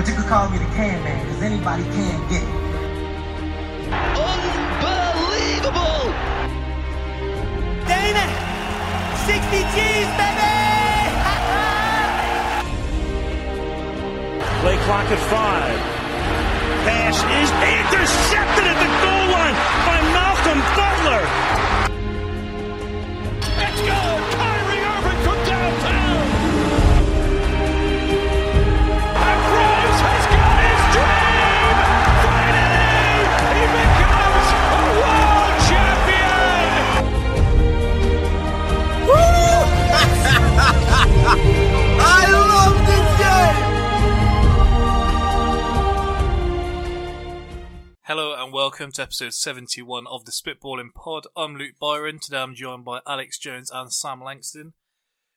But you could call me the can man, because anybody can get it. Unbelievable! Dana! 60 G's, baby! Play clock at five. Pass is intercepted at the goal line by Malcolm Butler. Welcome to episode 71 of the Spitballing Pod. I'm Luke Byron. Today I'm joined by Alex Jones and Sam Langston.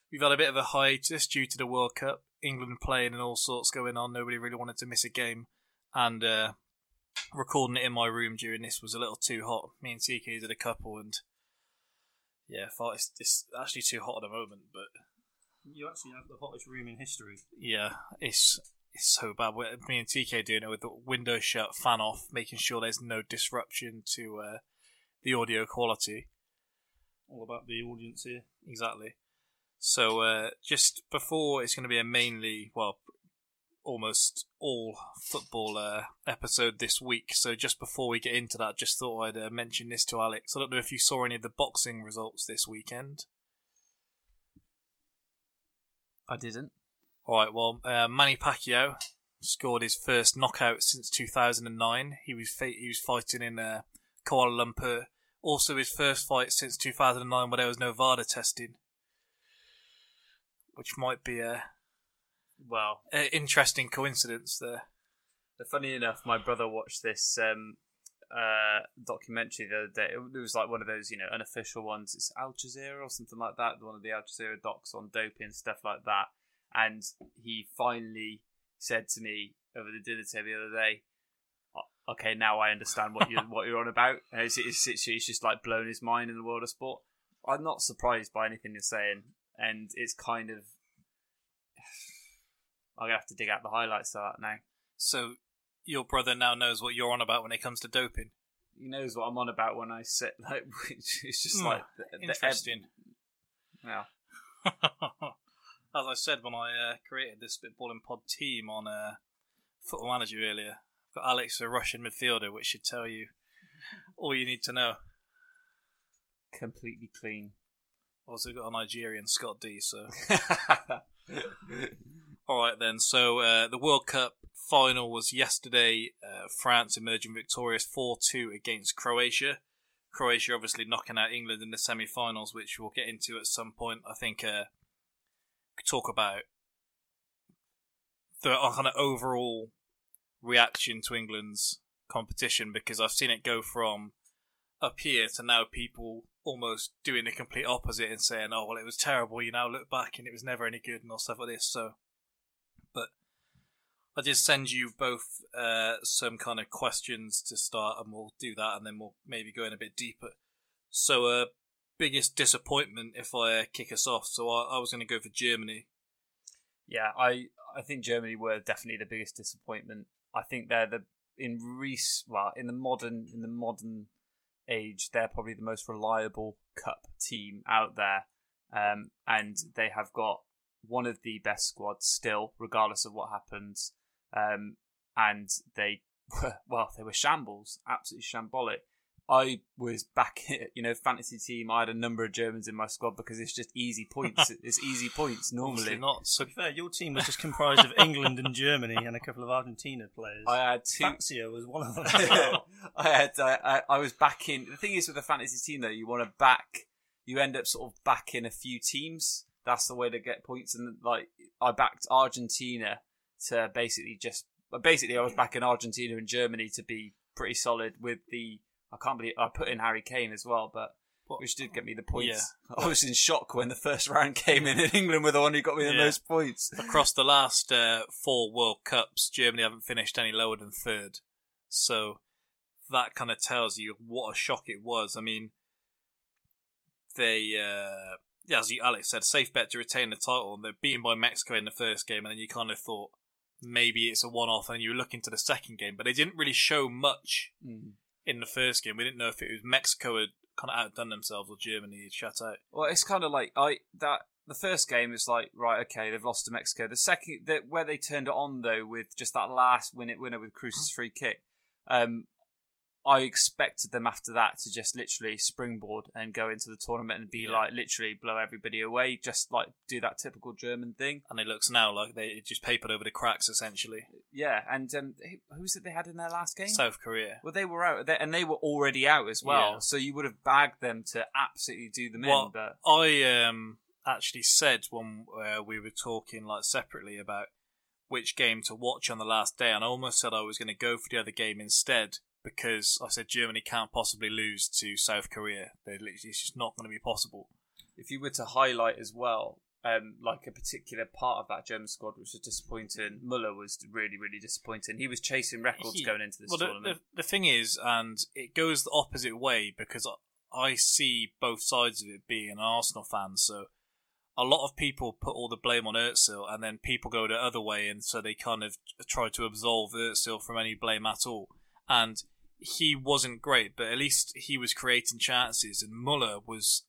We've had a bit of a hiatus due to the World Cup, England playing and all sorts going on. Nobody really wanted to miss a game. And uh, recording it in my room during this was a little too hot. Me and TK did a couple and yeah, I thought it's, it's actually too hot at the moment, but You actually have the hottest room in history. yeah, it's it's so bad. We're- Me and TK doing it with the window shut, fan off, making sure there's no disruption to uh, the audio quality. All about the audience here. Exactly. So uh, just before it's going to be a mainly, well, almost all football uh, episode this week. So just before we get into that, just thought I'd uh, mention this to Alex. I don't know if you saw any of the boxing results this weekend. I didn't. All right. Well, uh, Manny Pacquiao scored his first knockout since 2009. He was fa- he was fighting in uh, Kuala Lumpur. Also, his first fight since 2009, where there was no VADA testing, which might be a, Well, a interesting coincidence there. funny enough, my brother watched this um, uh, documentary the other day. It was like one of those, you know, unofficial ones. It's Al Jazeera or something like that. One of the Al Jazeera docs on doping and stuff like that. And he finally said to me over the dinner table the other day, "Okay, now I understand what you are what you're on about." It's, it's, it's, it's just like blown his mind in the world of sport. I'm not surprised by anything you're saying, and it's kind of. I'm gonna have to dig out the highlights of that now. So your brother now knows what you're on about when it comes to doping. he knows what I'm on about when I sit like which it's just Hmm, like the, the Interesting. yeah. As I said when I uh, created this Spitballing Pod team on uh, Football Manager earlier, I've got Alex, a Russian midfielder, which should tell you all you need to know. completely clean. Also got a Nigerian Scott D. So all right then. So uh, the World Cup final was yesterday. Uh, France emerging victorious four two against Croatia. Croatia obviously knocking out England in the semi-finals, which we'll get into at some point. I think uh, talk about the kind of overall reaction to England's competition because I've seen it go from up here to now people almost doing the complete opposite and saying, "Oh well, it was terrible." You now look back and it was never any good and all stuff like this. So, but I did send you both uh, some kind of questions to start, and we'll do that, and then we'll maybe go in a bit deeper. So, uh, biggest disappointment if I kick us off. So I, I was going to go for Germany. Yeah, I I think Germany were definitely the biggest disappointment. I think they're the in Reese well in the modern in the modern age they're probably the most reliable cup team out there, um, and they have got one of the best squads still, regardless of what happens. Um, and they were well, they were shambles, absolutely shambolic. I was back, you know, fantasy team. I had a number of Germans in my squad because it's just easy points. it's easy points normally. Obviously not. So To be fair, your team was just comprised of England and Germany and a couple of Argentina players. I had two. Fazio was one of them. I had. I, I, I was backing. The thing is with a fantasy team though, you want to back. You end up sort of backing a few teams. That's the way to get points. And like, I backed Argentina to basically just. Basically, I was backing Argentina and Germany to be pretty solid with the. I can't believe I put in Harry Kane as well, but which did get me the points. I was in shock when the first round came in, and England were the one who got me the Yeah. most points. across the last uh, four World Cups, Germany haven't finished any lower than third. So that kind of tells you what a shock it was. I mean, they, uh, yeah, as you, Alex said, safe bet to retain the title, and they're beaten by Mexico in the first game, and then you kind of thought, maybe it's a one-off and you look into the second game, but they didn't really show much Mm. In the first game. We didn't know if it was Mexico had kind of outdone themselves or Germany had shut out. Well, it's kind of like I that the first game is like right, okay, they've lost to Mexico. The second, the, where they turned it on though with just that last win it winner with Kroos's free kick, um, I expected them after that to just literally springboard and go into the tournament and be Yeah. like literally blow everybody away, just like do that typical German thing. And it looks now like they just papered over the cracks essentially. Yeah, and um, who- who's it they had in their last game? South Korea. well, they were out, they, and they were already out as well. Yeah. So you would have bagged them to absolutely do them Well, in. But I um actually said when uh, we were talking like separately about which game to watch on the last day, and I almost said I was going to go for the other game instead because I said Germany can't possibly lose to South Korea. It's just not going to be possible. if you were to highlight as well, um, like a particular part of that German squad which was disappointing, Muller was really, really disappointing. He was chasing records He- going into this well, tournament. the, the thing is, and it goes the opposite way because I, I see both sides of it being an Arsenal fan. So a lot of people put all the blame on Özil, and then people go the other way, and so they kind of try to absolve Özil from any blame at all. And he wasn't great, but at least he was creating chances, and Muller was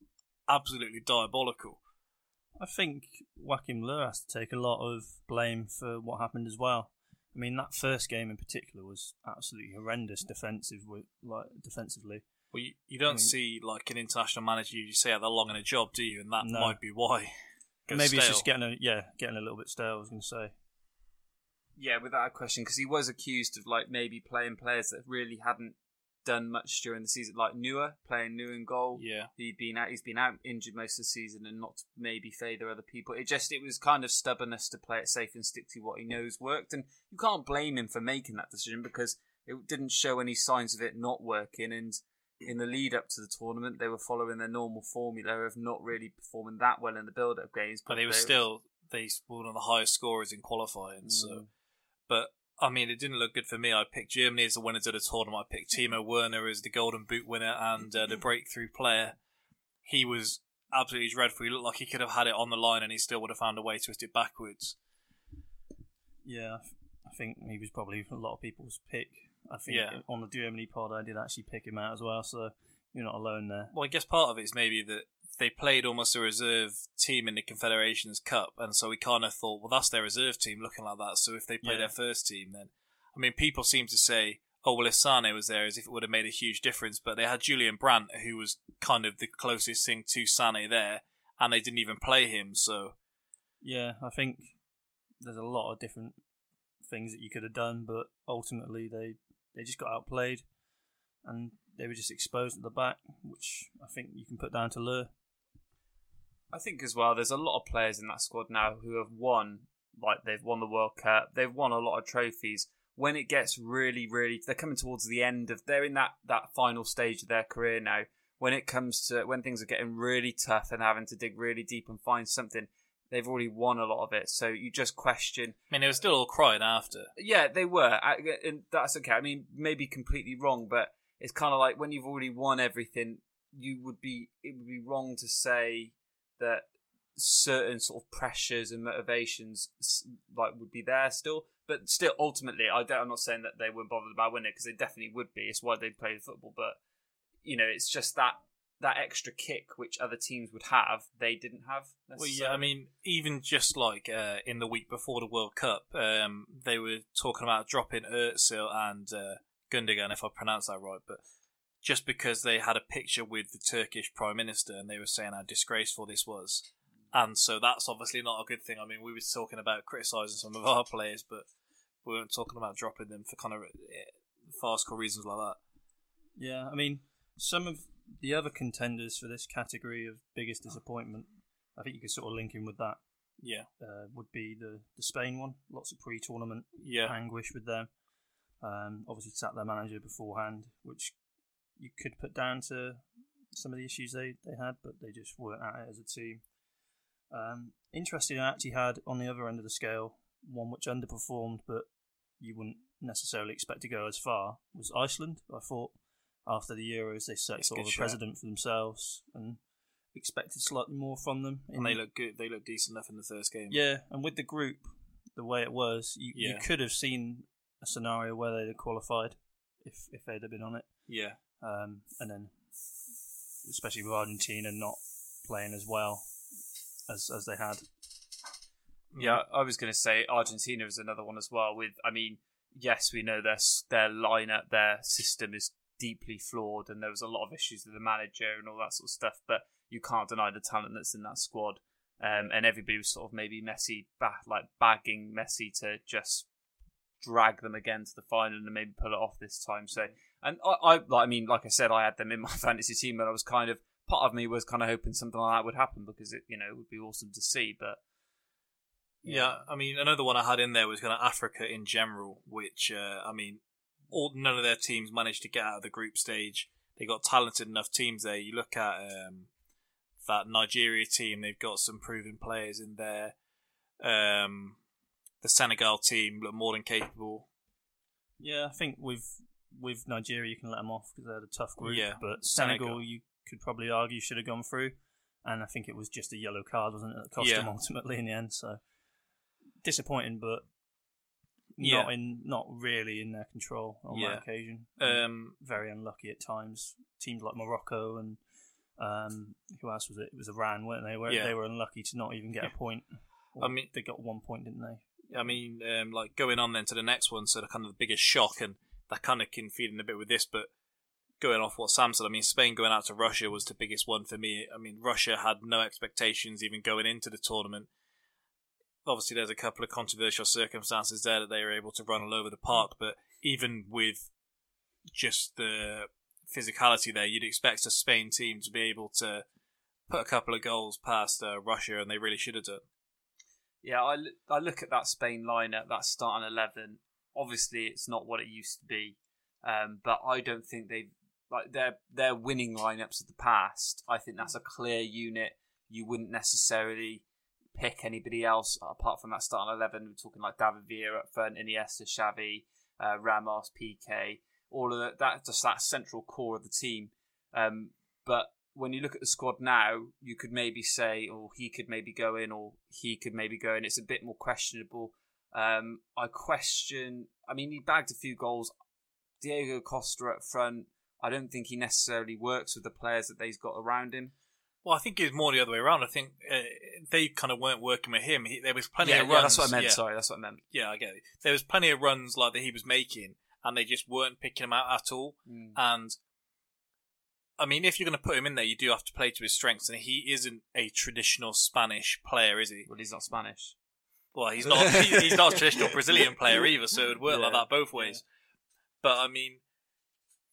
absolutely diabolical. I think Joachim Löw has to take a lot of blame for what happened as well. I mean, that first game in particular was absolutely horrendous defensive, like defensively. Well, you, you don't Mm. see like an international manager you say that long in a job, do you? And that No. might be why. Maybe it's just getting a yeah, getting a little bit stale. I was going to say. Yeah, without a question, because he was accused of like maybe playing players that really hadn't done much during the season, like Neuer playing new in goal. Yeah. He'd been out. He's been out injured most of the season, and not maybe favour other people. It just it was kind of stubbornness to play it safe and stick to what he knows worked, and you can't blame him for making that decision because it didn't show any signs of it not working. And in the lead up to the tournament, they were following their normal formula of not really performing that well in the build up games, but they were still they were one of the highest scorers in qualifying. So, Mm. But I mean, it didn't look good for me. I picked Germany as the winners of the tournament. I picked Timo Werner as the Golden Boot winner and uh, the breakthrough player. He was absolutely dreadful. He looked like he could have had it on the line, and he still would have found a way to twist it backwards. Yeah, I think he was probably a lot of people's pick. I think Yeah. on the Germany pod, I did actually pick him out as well. So you're not alone there. Well, I guess part of it is maybe that they played almost a reserve team in the Confederations Cup, and so we kind of thought, well, that's their reserve team looking like that. So if they play Yeah. their first team, then I mean, people seem to say, oh, well, if Sane was there, as if it would have made a huge difference. But they had Julian Brandt, who was kind of the closest thing to Sane there, and they didn't even play him. So Yeah, I think there's a lot of different things that you could have done, but ultimately they they just got outplayed, and they were just exposed at the back, which I think you can put down to Löw. I think as well, there's a lot of players in that squad now who have won, like they've won the World Cup, they've won a lot of trophies. When it gets really, really, they're coming towards the end of, they're in that, that final stage of their career now. When it comes to, when things are getting really tough and having to dig really deep and find something, they've already won a lot of it. So you just question, I mean, they were still all crying after. yeah, they were, and that's okay. I mean, maybe completely wrong, but it's kind of like when you've already won everything, you would be it would be wrong to say that certain sort of pressures and motivations like would be there still. But still, ultimately, I don't, I'm not saying that they weren't bothered about winning because they definitely would be. It's why they play football. But you know, it's just that that extra kick which other teams would have, they didn't have. Well, yeah, I mean, even just like uh, in the week before the World Cup, um, they were talking about dropping Özil and uh, Gundogan, if I pronounce that right, but just because they had a picture with the Turkish Prime Minister and they were saying how disgraceful this was. And so that's obviously not a good thing. I mean, we were talking about criticising some of our players, but we weren't talking about dropping them for kind of uh, farcical reasons like that. Yeah, I mean, some of the other contenders for this category of biggest disappointment, I think you could sort of link in with that, Yeah, uh, would be the, the Spain one. Lots of pre tournament yeah. anguish with them. Um, obviously, sat their manager beforehand, which you could put down to some of the issues they, they had, but they just weren't at it as a team. Um, interesting, I actually had on the other end of the scale one which underperformed, but you wouldn't necessarily expect to go as far was Iceland. I thought after the Euros they set a sort of a shout. precedent for themselves and expected slightly more from them. And they look good. They look decent enough in the first game. Yeah, and with the group, the way it was, you, you could have seen a scenario where they'd have qualified if if they'd have been on it. Yeah. Um, and then, especially with Argentina not playing as well as as they had. Yeah, I was going to say Argentina is another one as well. With, I mean, yes, we know their their lineup, their system is deeply flawed, and there was a lot of issues with the manager and all that sort of stuff. But you can't deny the talent that's in that squad. Um, and everybody was sort of maybe Messi, ba- like bagging Messi to just drag them again to the final and maybe pull it off this time. So, and I, I, like, I mean, like I said, I had them in my fantasy team, but I was kind of part of me was kind of hoping something like that would happen because it, you know, it would be awesome to see. But Yeah, I mean, another one I had in there was kind of Africa in general, which uh, I mean, all none of their teams managed to get out of the group stage. They got talented enough teams there. You look at um, that Nigeria team; they've got some proven players in there. Um, the Senegal team look more than capable. Yeah, I think with with Nigeria you can let them off because they had a tough group. Yeah, but Senegal, Senegal. you could probably argue should have gone through, and I think it was just a yellow card, wasn't it? That cost Yeah. them ultimately in the end. So disappointing, but Yeah. not in not really in their control on Yeah. that occasion. Um, Very unlucky at times. Teams like Morocco and um, who else was it? It was Iran, weren't they? Where Yeah. they were unlucky to not even get a point. I mean- they got one point, didn't they? I mean, um, like going on then to the next one, so the kind of the biggest shock, and that kind of can feed in a bit with this, but going off what Sam said, I mean, Spain going out to Russia was the biggest one for me. I mean, Russia had no expectations even going into the tournament. Obviously, there's a couple of controversial circumstances there that they were able to run all over the park, but even with just the physicality there, you'd expect a Spain team to be able to put a couple of goals past uh, Russia, and they really should have done. Yeah, I, l- I look at that Spain lineup, that starting eleven. Obviously, it's not what it used to be, um, but I don't think they've like their their winning lineups of the past. I think that's a clear unit. You wouldn't necessarily pick anybody else apart from that starting eleven. We're talking like David Villa up front, Iniesta, Xavi, uh, Ramos, Piqué, all of that. That's just that central core of the team. Um, but when you look at the squad now, you could maybe say, or he could maybe go in, or he could maybe go in. It's a bit more questionable. Um, I question. I mean, he bagged a few goals. Diego Costa up front. I don't think he necessarily works with the players that they've got around him. Well, I think it's more the other way around. I think uh, they kind of weren't working with him. He, there was plenty yeah, of yeah, runs. that's what I meant. Yeah, Sorry, that's what I meant. yeah, I get it. There was plenty of runs like that he was making, and they just weren't picking him out at all. Mm. And I mean, if you're going to put him in there, you do have to play to his strengths, and he isn't a traditional Spanish player, is he? Well, he's not Spanish. Well, he's not he's not a traditional Brazilian player either, so it would work like that both ways. But I mean,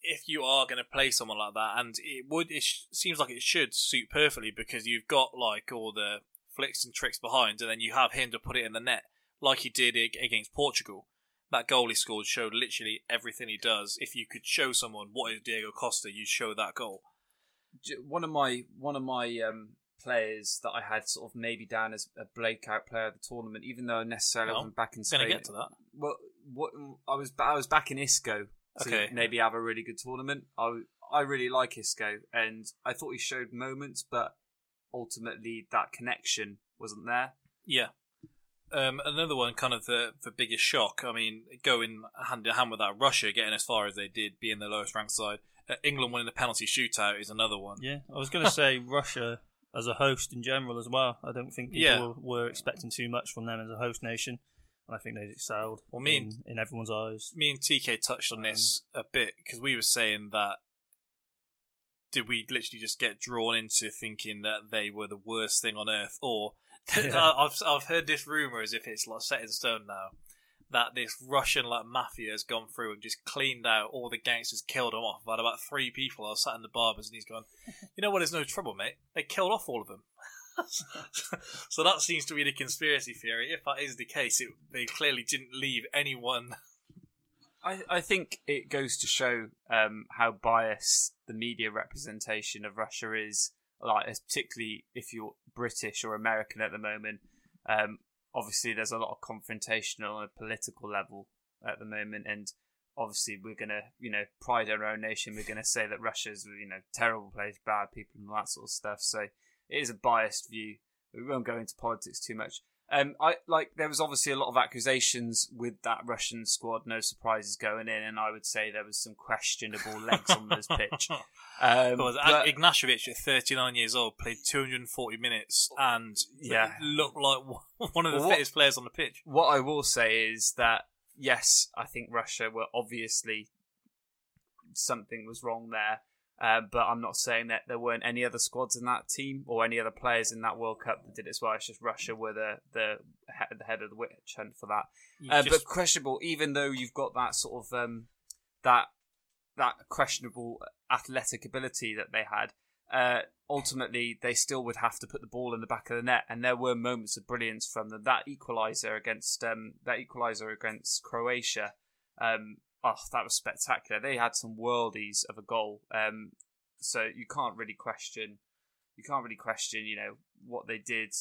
if you are going to play someone like that, and it would, it sh- seems like it should suit perfectly because you've got like all the flicks and tricks behind, and then you have him to put it in the net, like he did ag- against Portugal. That goal he scored showed literally everything he does. If you could show someone what is Diego Costa, you show that goal. One of my one of my um, players that I had sort of maybe down as a breakout player of the tournament, even though necessarily I Well, wasn't back in Going Spain. to get to that. Well, what I was I was back in Isco to Okay. maybe have a really good tournament. I I really like Isco, and I thought he showed moments, but ultimately that connection wasn't there. Yeah. Um, another one, kind of the the biggest shock. I mean, going hand in hand with that, Russia getting as far as they did, being the lowest ranked side. Uh, England winning the penalty shootout is another one. Yeah, I was going to say Russia as a host in general as well. I don't think people Yeah. were, were expecting too much from them as a host nation, and I think they excelled Well, me in, and- in everyone's eyes. Me and TK touched on um, this a bit because we were saying that did we literally just get drawn into thinking that they were the worst thing on earth, or Yeah. I've I've heard this rumor as if it's like set in stone now that this Russian like mafia has gone through and just cleaned out all the gangsters, killed them off. I've had about three people. I was sat in the barbers and he's gone, you know what? There's no trouble, mate. They killed off all of them. so that seems to be the conspiracy theory. If that is the case, it, they clearly didn't leave anyone. I, I think it goes to show um, how biased the media representation of Russia is, like particularly if you're British or American at the moment. Um, obviously, there's a lot of confrontation on a political level at the moment, and obviously we're gonna, you know, pride our own nation. We're gonna say that Russia's, you know, terrible place, bad people, and all that sort of stuff. So it is a biased view. We won't go into politics too much. Um, I like there was obviously a lot of accusations with that Russian squad. No surprises going in, and I would say there was some questionable legs on this pitch. Um, Because but- Ignashevich at 39 years old played 240 minutes and Yeah. looked like one of the what- fittest players on the pitch. what I will say is that yes, I think Russia were obviously something was wrong there. Uh, but I'm not saying that there weren't any other squads in that team or any other players in that World Cup that did it as well. It's just Russia were the the, the head of the witch hunt for that. Uh, just- but questionable, even though you've got that sort of um, that that questionable athletic ability that they had, uh, ultimately they still would have to put the ball in the back of the net, and there were moments of brilliance from them. That equaliser against um, that equaliser against Croatia, um, oh, that was spectacular. They had some worldies of a goal, um, so you can't really question, you can't really question, you know, what they did,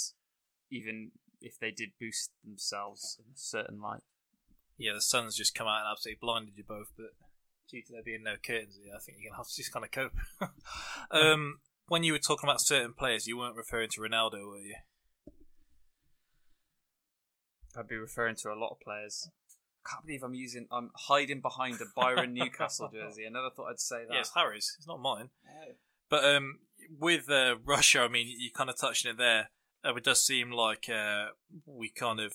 even if they did boost themselves in a certain light. yeah, the sun's just come out and absolutely blinded you both, but due to there being no curtains here, I think you're going to have to just kind of cope. um, when you were talking about certain players, you weren't referring to Ronaldo, were you? I'd be referring to a lot of players. I can't believe I'm using. I'm hiding behind a Byron Newcastle jersey. I never thought I'd say that. Yeah, it's Harry's. It's not mine. Oh. But um, with uh, Russia, I mean, you kind of touched on it there. Uh, it does seem like uh, we kind of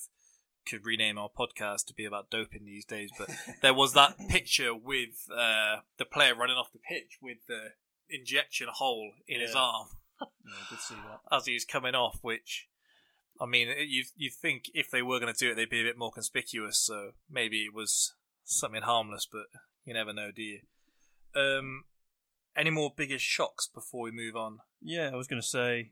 could rename our podcast to be about doping these days. But there was that picture with uh, the player running off the pitch with the injection hole in his arm Yeah, I did see that. as he was coming off. Which, I mean, you you think if they were going to do it, they'd be a bit more conspicuous. So maybe it was something harmless, but you never know, do you? Um, any more biggest shocks before we move on? Yeah, I was going to say,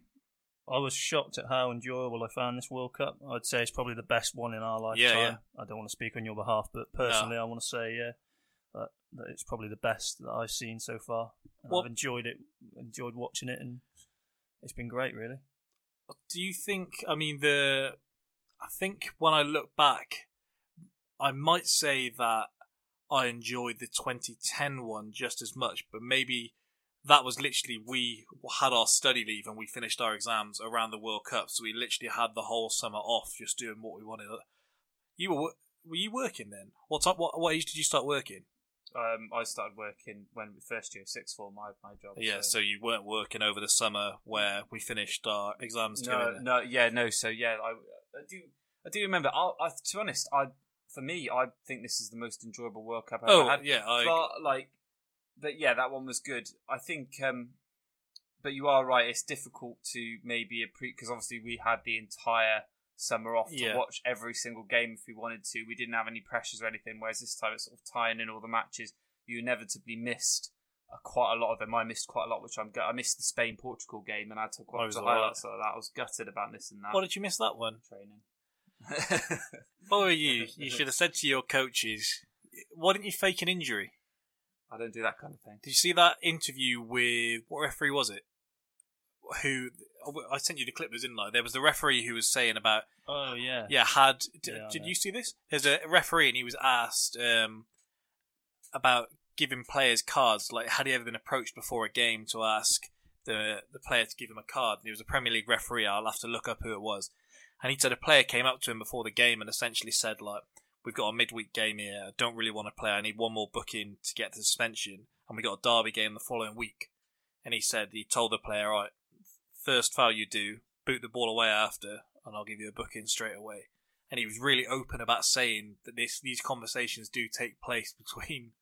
I was shocked at how enjoyable I found this World Cup. I'd say it's probably the best one in our lifetime. Yeah, yeah. I don't want to speak on your behalf, but personally, I want to say, yeah, that, that it's probably the best that I've seen so far. And Well- I've enjoyed it, enjoyed watching it, and it's been great, really. Do you think i mean the i think when i look back i might say that i enjoyed the 2010 one just as much but maybe that was literally we had our study leave and we finished our exams around the world cup so we literally had the whole summer off just doing what we wanted. You were were you working then? What time what, what age did you start working Um, I started working when first year sixth form. My my job. yeah so you weren't working over the summer where we finished our exams no, together no, yeah, no. So yeah, I, I do, I do remember. I, I, to be honest, I, for me, I think this is the most enjoyable World Cup I've oh ever had. yeah I, but like, but yeah, that one was good. I think, um, but you are right. It's difficult to maybe appreciate because obviously we had the entire summer off to Yeah. watch every single game if we wanted to. We didn't have any pressures or anything. Whereas this time, it's sort of tying in all the matches. You inevitably missed uh, quite a lot of them. I missed quite a lot, which I'm. gut- I missed the Spain Portugal game, and I took was the highlights of that. I was gutted about missing that why did you miss that one training. Were you, you should have said to your coaches, why didn't you fake an injury? I don't do that kind of thing. Did you see that interview with what referee was it? Who I sent you the clip, didn't I? There was the referee who was saying about Oh, yeah. yeah had. d- Yeah, did you see this? There's a referee and he was asked um, about giving players cards. Like, had he ever been approached before a game to ask the the player to give him a card? And he was a Premier League referee. I'll have to look up who it was. And he said a player came up to him before the game and essentially said like, "We've got a midweek game here. I don't really want to play. I need one more booking to get the suspension, and we got a derby game the following week." And he said he told the player, "Right, first foul you do, boot the ball away after, and I'll give you a booking straight away." And he was really open about saying that this these conversations do take place between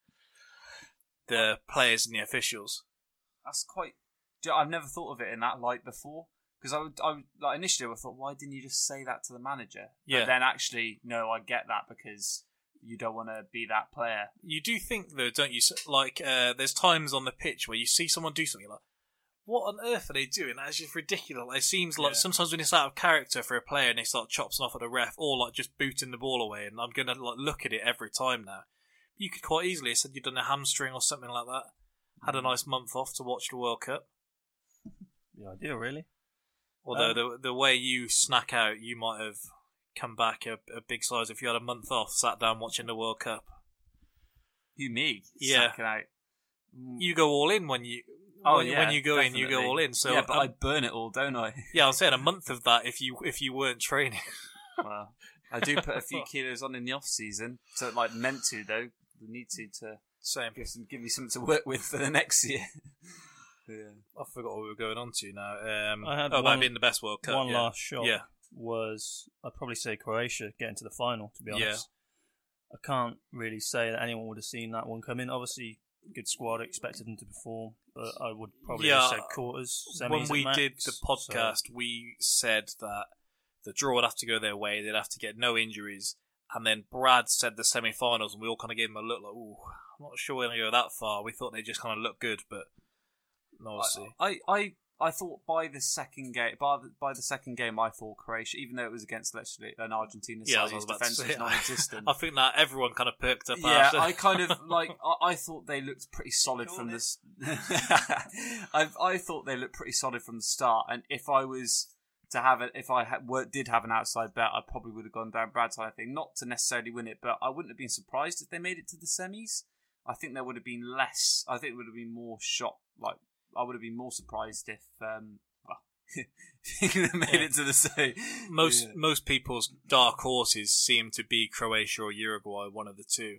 the players and the officials. That's quite. do you know, I've never thought of it in that light before. Because I would, I would, like initially I thought, why didn't you just say that to the manager? Yeah. But then actually, no, I get that because you don't want to be that player. You do think though, don't you? Like, uh, there's times on the pitch where you see someone do something like. What on earth are they doing? That's just ridiculous. It seems like Yeah. sometimes when it's out of character for a player and they start chopping off at the ref, or like just booting the ball away, and I'm gonna like look at it every time now. You could quite easily have said you'd done a hamstring or something like that. Had a nice month off to watch the World Cup. The ideal, really. Although Um, the the way you snack out, you might have come back a, a big size if you had a month off, sat down watching the World Cup. You me? Yeah. Out. Mm. You go all in when you Oh when, yeah, when you go in, you go all in. So yeah, but um, I burn it all, don't I? yeah, I'm saying a month of that if you if you weren't training. well, I do put a few kilos on in the off season, so it like meant to though. We need to to Same. give, some, give me something to work with for the next year. yeah. I forgot what we were going on to now. Um, I had oh, it one- might be in the best World Cup. One yeah. last shot Yeah. was I'd probably say Croatia getting to the final. To be honest, Yeah. honest, I can't really say that anyone would have seen that one coming. Obviously, good squad, I expected them to perform, but I would probably Yeah, have said quarters. Semis when we max, did the so- podcast, we said that the draw would have to go their way. They'd have to get no injuries. And then Brad said the semi-finals, and we all kind of gave him a look like, "Ooh, I'm not sure we're going to go that far." We thought they just kind of looked good, but no, see. I, I I thought by the second game, by the, by the second game, I thought Croatia, even though it was against literally an Argentina side whose defense say. was non-existent. I think that everyone kind of perked up. yeah, after. I kind of like. I, I thought they looked pretty solid from this. I I thought they looked pretty solid from the start, and if I was to have it, if I had, were, did have an outside bet, I probably would have gone down Brad's side. I think not to necessarily win it, but I wouldn't have been surprised if they made it to the semis. I think there would have been less. I think it would have been more shock. Like I would have been more surprised if. Um, well, they made it to the semi. most Yeah. most people's dark horses seem to be Croatia or Uruguay, one of the two.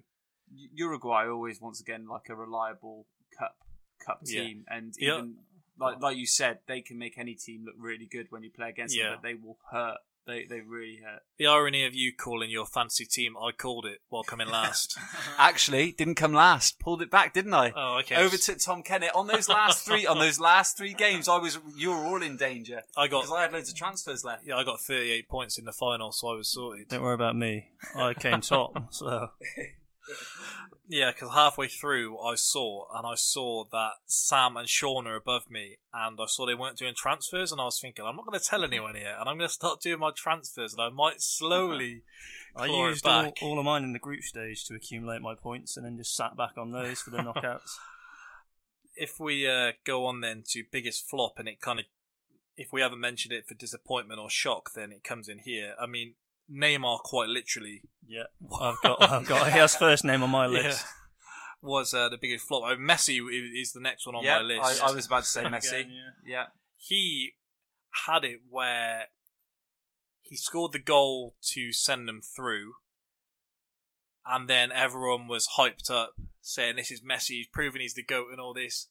Uruguay always once again like a reliable cup cup Yeah. team, and Yeah. even like like you said, they can make any team look really good when you play against Yeah. them, but they will hurt. They they really hurt. The irony of you calling your fancy team, I called it while coming last. Actually, didn't come last. Pulled it back, didn't I? oh, okay. Overtook Tom Kennett on those last three. on those last three games, I was you were all in danger I got because I had loads of transfers left. yeah, I got 38 points in the final, so I was sorted. Don't worry about me. I came top, so Yeah, because halfway through I saw, and I saw that Sam and Sean are above me, and I saw they weren't doing transfers, and I was thinking, I'm not going to tell anyone here, and I'm going to start doing my transfers, and I might slowly I used all, all of mine in the group stage to accumulate my points, and then just sat back on those for the knockouts. if we uh, go on then to biggest flop, and it kind of, if we haven't mentioned it for disappointment or shock, then it comes in here. I mean, Neymar quite literally Yeah, I've got I've got his first name on my list. was uh, the biggest flop. Uh, Messi i- is the next one on yeah, my list. I, I was about to say Messi. Again, yeah. he had it where he scored the goal to send them through, and then everyone was hyped up, saying this is Messi, he's proven he's the goat and all this.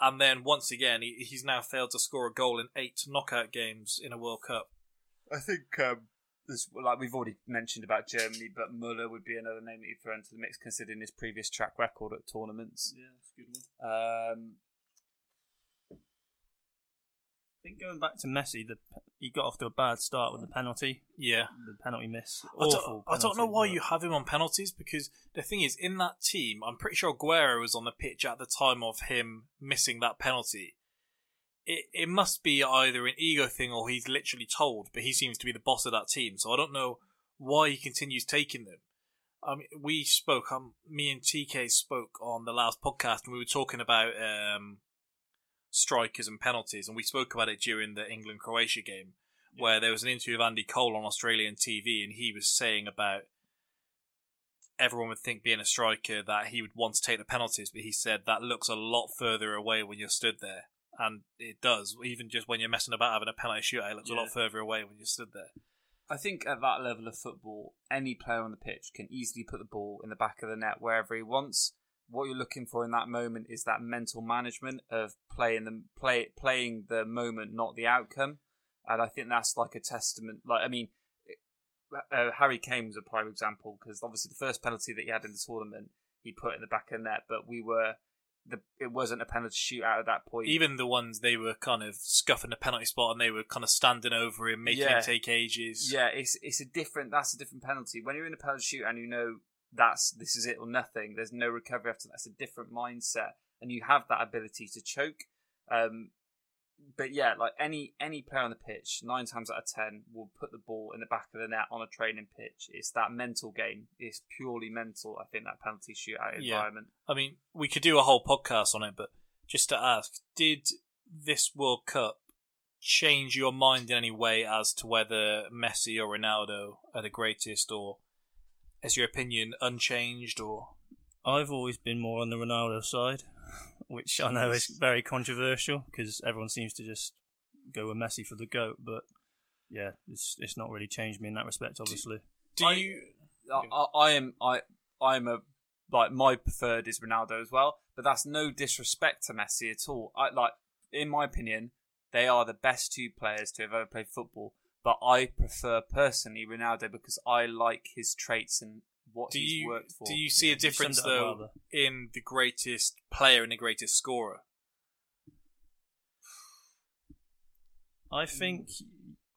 And then once again, he, he's now failed to score a goal in eight knockout games in a World Cup. I think um, there's like we've already mentioned about Germany, but Muller would be another name that you throw into the mix, considering his previous track record at tournaments. Yeah, that's a good one. Um, I think going back to Messi, the he got off to a bad start with the penalty, Yeah. the penalty miss. I Awful. don't, I don't know why but- you have him on penalties because the thing is, in that team, I'm pretty sure Aguero was on the pitch at the time of him missing that penalty. It it must be either an ego thing or he's literally told, but he seems to be the boss of that team. So I don't know why he continues taking them. I mean, we spoke. Um, me and TK spoke on the last podcast, and we were talking about um, strikers and penalties, and we spoke about it during the England Croatia game where there was an interview of Andy Cole on Australian TV, and he was saying about everyone would think being a striker that he would want to take the penalties, but he said that looks a lot further away when you're stood there, and it does. Even just when you're messing about having a penalty shootout, it looks a lot further away when you're stood there. I think at that level of football, any player on the pitch can easily put the ball in the back of the net wherever he wants. What you're looking for in that moment is that mental management of playing the play playing the moment, not the outcome. And I think that's like a testament. Like I mean, uh, Harry Kane was a prime example because obviously the first penalty that he had in the tournament, he put in the back of the net, but we were the it wasn't a penalty shootout at that point. Even the ones they were kind of scuffing the penalty spot and they were kind of standing over him, making Yeah. him take ages. Yeah, it's it's a different. That's a different penalty. When you're in a penalty shoot and you know that's this is it or nothing. There's no recovery after that. That's a different mindset, and you have that ability to choke. Um, but yeah, like any any player on the pitch, nine times out of ten will put the ball in the back of the net on a training pitch. It's that mental game. It's purely mental. I think that penalty shootout Yeah. environment. I mean, we could do a whole podcast on it, but just to ask, did this World Cup change your mind in any way as to whether Messi or Ronaldo are the greatest, or is your opinion unchanged? Or I've always been more on the Ronaldo side, which I know is very controversial because everyone seems to just go with Messi for the goat. But yeah, it's it's not really changed me in that respect. Obviously, Do I- you? I, I, I am I I'm a like my preferred is Ronaldo as well, but that's no disrespect to Messi at all. I like in my opinion, they are the best two players to have ever played football. But I prefer personally Ronaldo because I like his traits and what Do he's you worked for. do you see a difference though well in the greatest player and the greatest scorer? I think mm.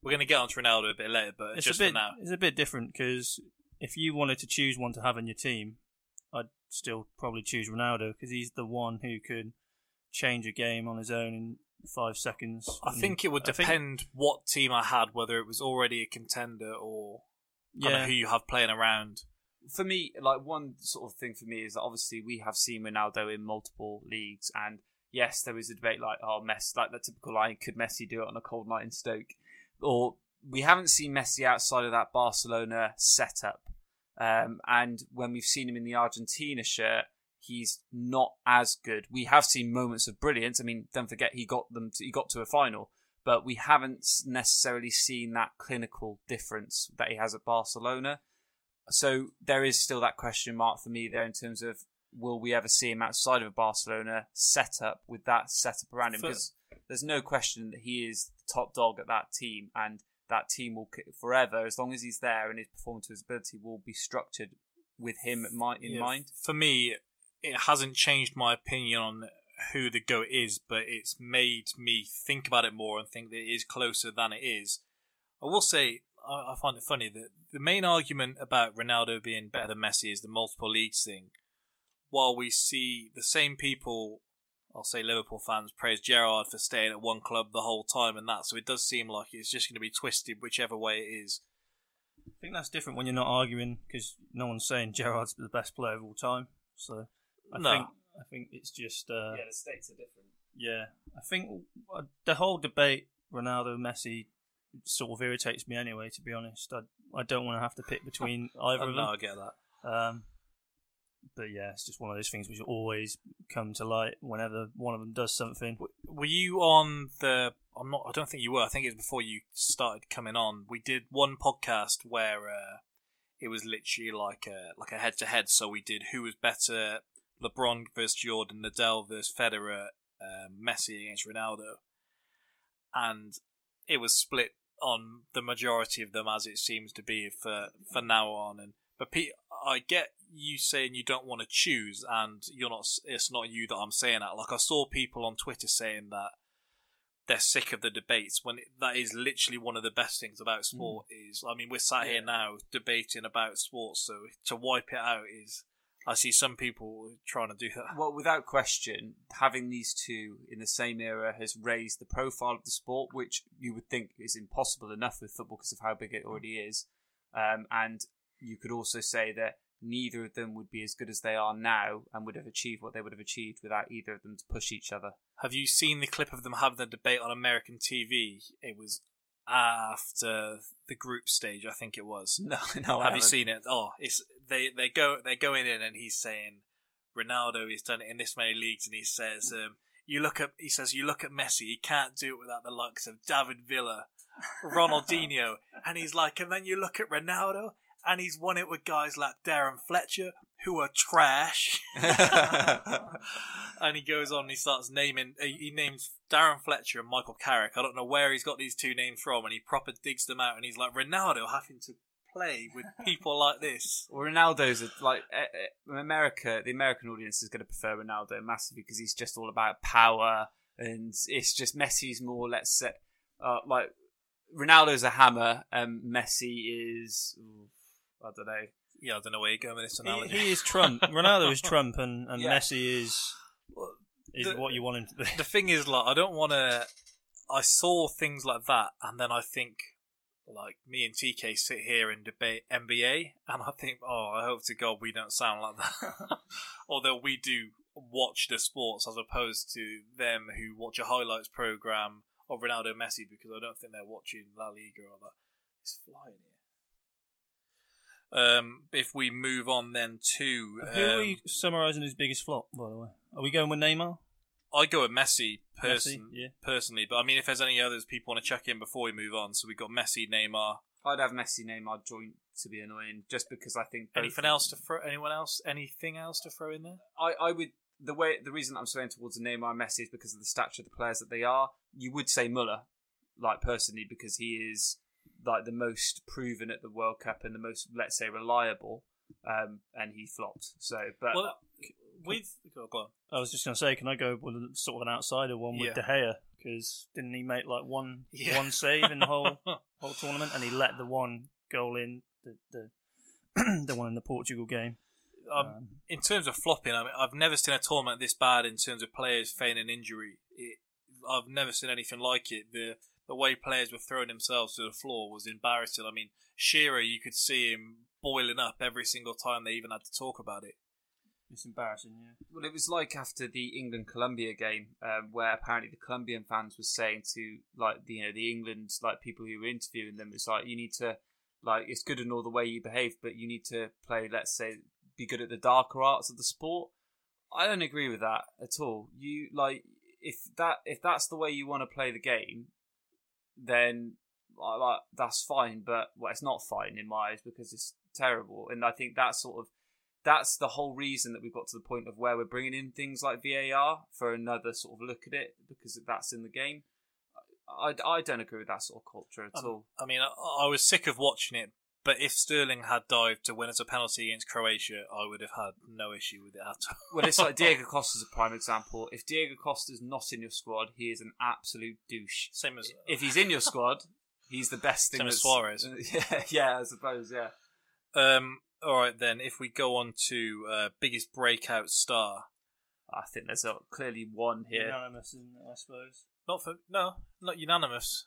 We're going to get onto Ronaldo a bit later, but it's just a bit for now, it's a bit different because if you wanted to choose one to have in your team, I'd still probably choose Ronaldo because he's the one who could change a game on his own in five seconds. I think it would I think- depend what team I had, whether it was already a contender or yeah, who you have playing around. For me, like one sort of thing for me is that obviously we have seen Ronaldo in multiple leagues, and yes, there is a debate like, oh, Messi, like the typical line, could Messi do it on a cold night in Stoke? Or we haven't seen Messi outside of that Barcelona setup, um, and when we've seen him in the Argentina shirt, he's not as good. We have seen moments of brilliance. I mean, don't forget he got them, to, he got to a final. But we haven't necessarily seen that clinical difference that he has at Barcelona. So there is still that question mark for me there in terms of will we ever see him outside of a Barcelona setup with that setup around him? For- Because there's no question that he is the top dog at that team, and that team will forever, as long as he's there and his performance to his ability, will be structured with him in in Yeah, mind. For me, it hasn't changed my opinion on who the GOAT is, but it's made me think about it more and think that it is closer than it is. I will say, I, I find it funny that the main argument about Ronaldo being better than Messi is the multiple leagues thing. While we see the same people, I'll say Liverpool fans, praise Gerrard for staying at one club the whole time and that, so it does seem like it's just going to be twisted whichever way it is. I think that's different when you're not arguing because no one's saying Gerrard's the best player of all time. So I No. think I think it's just uh, yeah, the stakes are different. yeah. I think uh, the whole debate Ronaldo Messi sort of irritates me anyway. To be honest, I I don't want to have to pick between either of no, them. I get that. Um, but yeah, it's just one of those things which always come to light whenever one of them does something. Were you on the? I'm not. I don't think you were. I think it was before you started coming on. We did one podcast where uh, it was literally like a like a head to head. So we did who was better, LeBron versus Jordan, Nadal versus Federer, um, Messi against Ronaldo, and it was split on the majority of them as it seems to be for for now on. And but Pete, I get you saying you don't want to choose, and you're not. It's not you that I'm saying that. Like I saw people on Twitter saying that they're sick of the debates when it, that is literally one of the best things about hmm. sport. Is I mean we're sat here now debating about sports, so to wipe it out is. I see some people trying to do that. Well, without question, having these two in the same era has raised the profile of the sport, which you would think is impossible enough with football because of how big it already is. Um, and you could also say that neither of them would be as good as they are now and would have achieved what they would have achieved without either of them to push each other. Have you seen the clip of them having the debate on American TV? It was after the group stage, I think it was. No, no. I Have you seen it? Oh, it's they they go they're going in and he's saying Ronaldo has done it in this many leagues, and he says um, you look at he says you look at Messi, he can't do it without the likes of David Villa, Ronaldinho, and he's like, and then you look at Ronaldo, and he's won it with guys like Darren Fletcher, who are trash. and he goes on and he starts naming he names Darren Fletcher and Michael Carrick. I don't know where he's got these two names from and he proper digs them out and he's like Ronaldo having to play with people like this. Well, Ronaldo's a, like eh, eh, America. The American audience is going to prefer Ronaldo massively because he's just all about power, and it's just Messi's more. Let's say, uh, like Ronaldo's a hammer, and Messi is. I don't know. Yeah, I don't know where you're going with this He, analogy. he is Trump. Ronaldo is Trump, and, and Yeah. Messi is is the- what you want him to be. the thing is, like, I don't want to. I saw things like that, and then I think, like, me and TK sit here and debate NBA, and I think, oh, I hope to God we don't sound like that. Although we do watch the sports as opposed to them who watch a highlights program of Ronaldo Messi because I don't think they're watching La Liga or that. It's flying here. Um, if we move on then to Who are um, we summarising his biggest flop, by the way? Are we going with Neymar? I go with Messi, person, Messi, yeah. personally. But I mean, if there's any others people want to check in before we move on, so we've got Messi, Neymar. I'd have Messi, Neymar joint to be annoying, just because I think Anything else to throw? Anyone else? Anything else to throw in there? I, I would the way the reason I'm swaying towards the Neymar and Messi is because of the stature of the players that they are. You would say Muller, like personally, because he is like the most proven at the World Cup and the most, let's say, reliable. Um, and he flopped. So, but Well, with go go on. I was just going to say, can I go with sort of an outsider one with Yeah. De Gea? Because didn't he make like one Yeah. one save in the whole whole tournament, and he let the one goal in the the, the one in the Portugal game. um, Um, in terms of flopping, I mean, I've never seen a tournament this bad in terms of players feigning injury. It, I've never seen anything like it. The the way players were throwing themselves to the floor was embarrassing. I mean, Shearer, you could see him boiling up every single time they even had to talk about it. It's embarrassing, yeah. Well, it was like after the England Colombia game, um, where apparently the Colombian fans were saying to like the, you know the England like people who were interviewing them, it's like you need to like it's good and all the way you behave, but you need to play. Let's say be good at the darker arts of the sport. I don't agree with that at all. You like if that if that's the way you want to play the game, then like that's fine. But well, it's not fine in my eyes because it's terrible, and I think that sort of that's the whole reason that we've got to the point of where we're bringing in things like VAR for another sort of look at it because that's in the game. I, I don't agree with that sort of culture at Um, all. I mean, I, I was sick of watching it, but if Sterling had dived to win as a penalty against Croatia, I would have had no issue with it at all. Well, it's like Diego Costa's a prime example. If Diego Costa's not in your squad, he is an absolute douche. Same as If he's in your squad, he's the best thing. Same as Suarez. Yeah, yeah, I suppose. Yeah. Um, all right, then. If we go on to uh, biggest breakout star, I think there's a, clearly one here. Unanimous, isn't it, I suppose. not for no, not unanimous.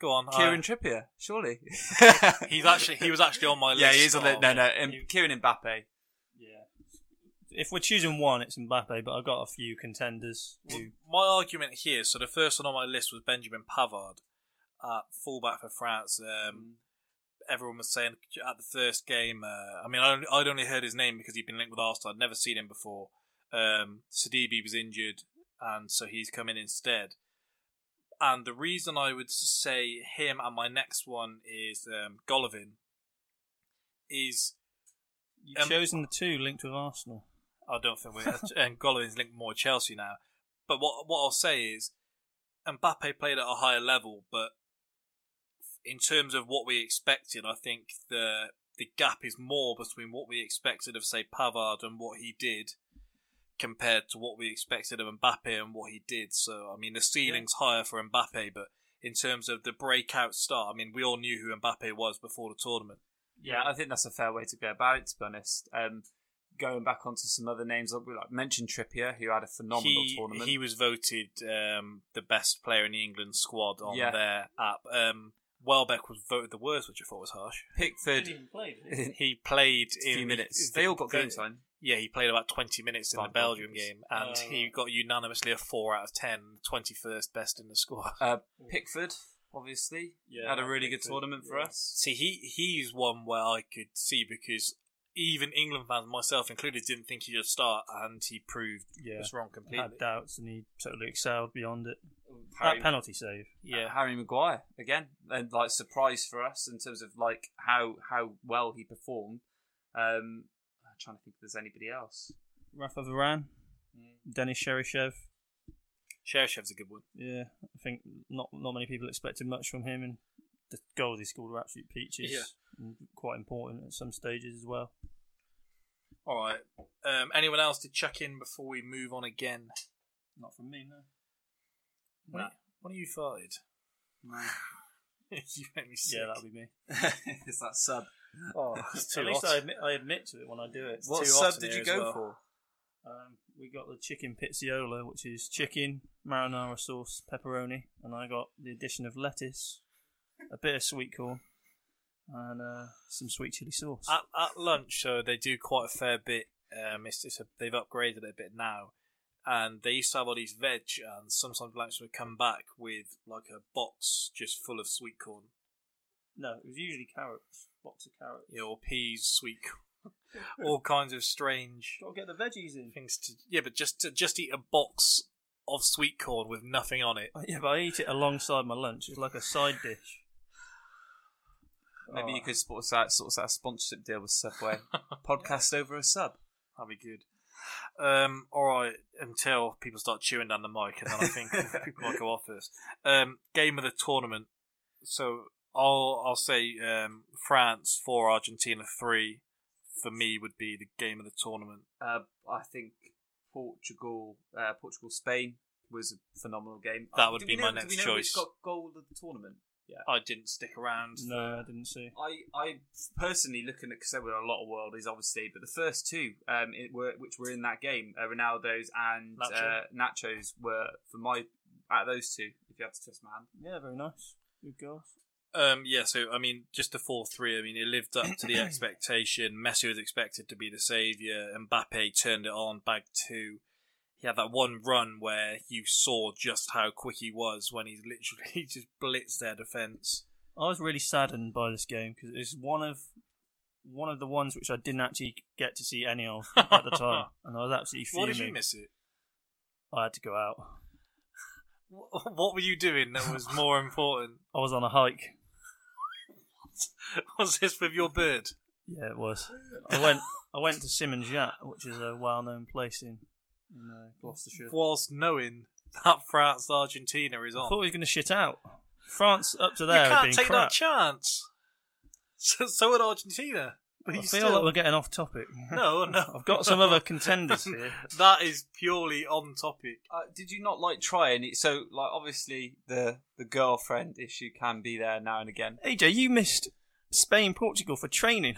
Go on, Kieran I- Trippier, surely. he's actually he was actually on my list. yeah, he's on the no, no. Um, Kieran Mbappe. Yeah. If we're choosing one, it's Mbappe, but I've got a few contenders. Who, My argument here. So the first one on my list was Benjamin Pavard, at fullback for France. Um, everyone was saying at the first game. Uh, I mean, I only, I'd only heard his name because he'd been linked with Arsenal. I'd never seen him before. Um, Sidibe was injured, and so he's come in instead. And the reason I would say him and my next one is um, Golovin is you've Um, chosen the two linked with Arsenal. I don't think we're and Golovin's linked more with Chelsea now. But what what I'll say is Mbappe played at a higher level, but in terms of what we expected, I think the the gap is more between what we expected of say Pavard and what he did compared to what we expected of Mbappe and what he did. So I mean the ceiling's higher for Mbappe, but in terms of the breakout star, I mean we all knew who Mbappe was before the tournament. Yeah, I think that's a fair way to go about it. To be honest, um, going back onto some other names, like we like mentioned Trippier, who had a phenomenal he, tournament. He was voted um, the best player in the England squad on Yeah. their app. Um, Welbeck was voted the worst, which I thought was harsh. Pickford, He played a in few minutes. the- They all got the- game time. Yeah, he played about 20 minutes in the Belgium goals. game, and Oh. he got unanimously a 4 out of 10, 21st best in the squad. Uh, Pickford, obviously, Yeah, had a really good Pickford, tournament for yeah. us. See, he he's one where I could see because even England fans, myself included, didn't think he should start, and he proved Yeah. us wrong completely. Had doubts and he totally excelled beyond it. Harry, That penalty save. Yeah, Harry Maguire again, and like surprise for us in terms of like how how well he performed. Um, I'm trying to think if there's anybody else. Rafa Varane, Denis Cheryshev. Cheryshev's a good one. Yeah, I think not not many people expected much from him, and the goals he scored were absolute peaches. Yeah. quite important at some stages as well. All right. Um, anyone else to check in before we move on again? Not from me, no. When, when are you farted? you make me sick. Yeah, that'll be me. it's that sub. Oh, it's too At least hot. I admit, I admit to it when I do it. What too sub did you go well. for? Um, we got the chicken pizzaiola, which is chicken, marinara sauce, pepperoni, and I got the addition of lettuce, a bit of sweet corn, and uh, some sweet chili sauce. At, at lunch, so they do quite a fair bit. Um, it's, it's a, they've upgraded it a bit now, and they used to have all these veg, and sometimes lunch would come back with like a box just full of sweet corn, no, it was usually carrots, box of carrots. you know, or peas, sweet, corn, all kinds of strange Got to get the veggies in. things to. Yeah, but just to just eat a box of sweet corn with nothing on it. Yeah, but I eat it alongside my lunch. It's like a side dish. Maybe Oh. you could sort us out, sort us out a sponsorship deal with Subway. Podcast over a sub. That'd be good. Um, all right, until people start chewing down the mic, and then I think people might go off this. Um, game of the tournament. So I'll I'll say um, France four, Argentina three. For me, would be the game of the tournament. Uh, I think Portugal, uh, Portugal, Spain was a phenomenal game. That would be we my know- next know choice. Got goal of the tournament. Yeah. I didn't stick around. No, I didn't see. I, I personally looking at because there were a lot of worldies, obviously, but the first two, um, it were which were in that game, uh, Ronaldo's and Nacho. uh, Nachos were for my out of those two. If you had to twist my hand, Yeah, very nice. Good goals. Um, yeah, so I mean, just the four three. I mean, it lived up to the expectation. Messi was expected to be the savior. And Mbappe turned it on, bagged two. He had that one run where you saw just how quick he was when he literally just blitzed their defense. I was really saddened by this game because it's one of one of the ones which I didn't actually get to see any of at the time, and I was absolutely What fuming. did you miss it? I had to go out. What were you doing that was more important? I was on a hike. Was this with your bird? Yeah, it was. I went. I went to Symonds Yat, which is a well-known place in, in uh, Gloucestershire. Whilst knowing that France Argentina is I on. thought he was going to shit out. France up to there had can't take crap. that chance. So, so would Argentina. But I you feel still- like we're getting off topic. No, no. I've got some other contenders here. that is purely on topic. uh, did you not like try any? So, like, obviously, the the girlfriend issue can be there now and again. AJ, you missed Spain, Portugal for training.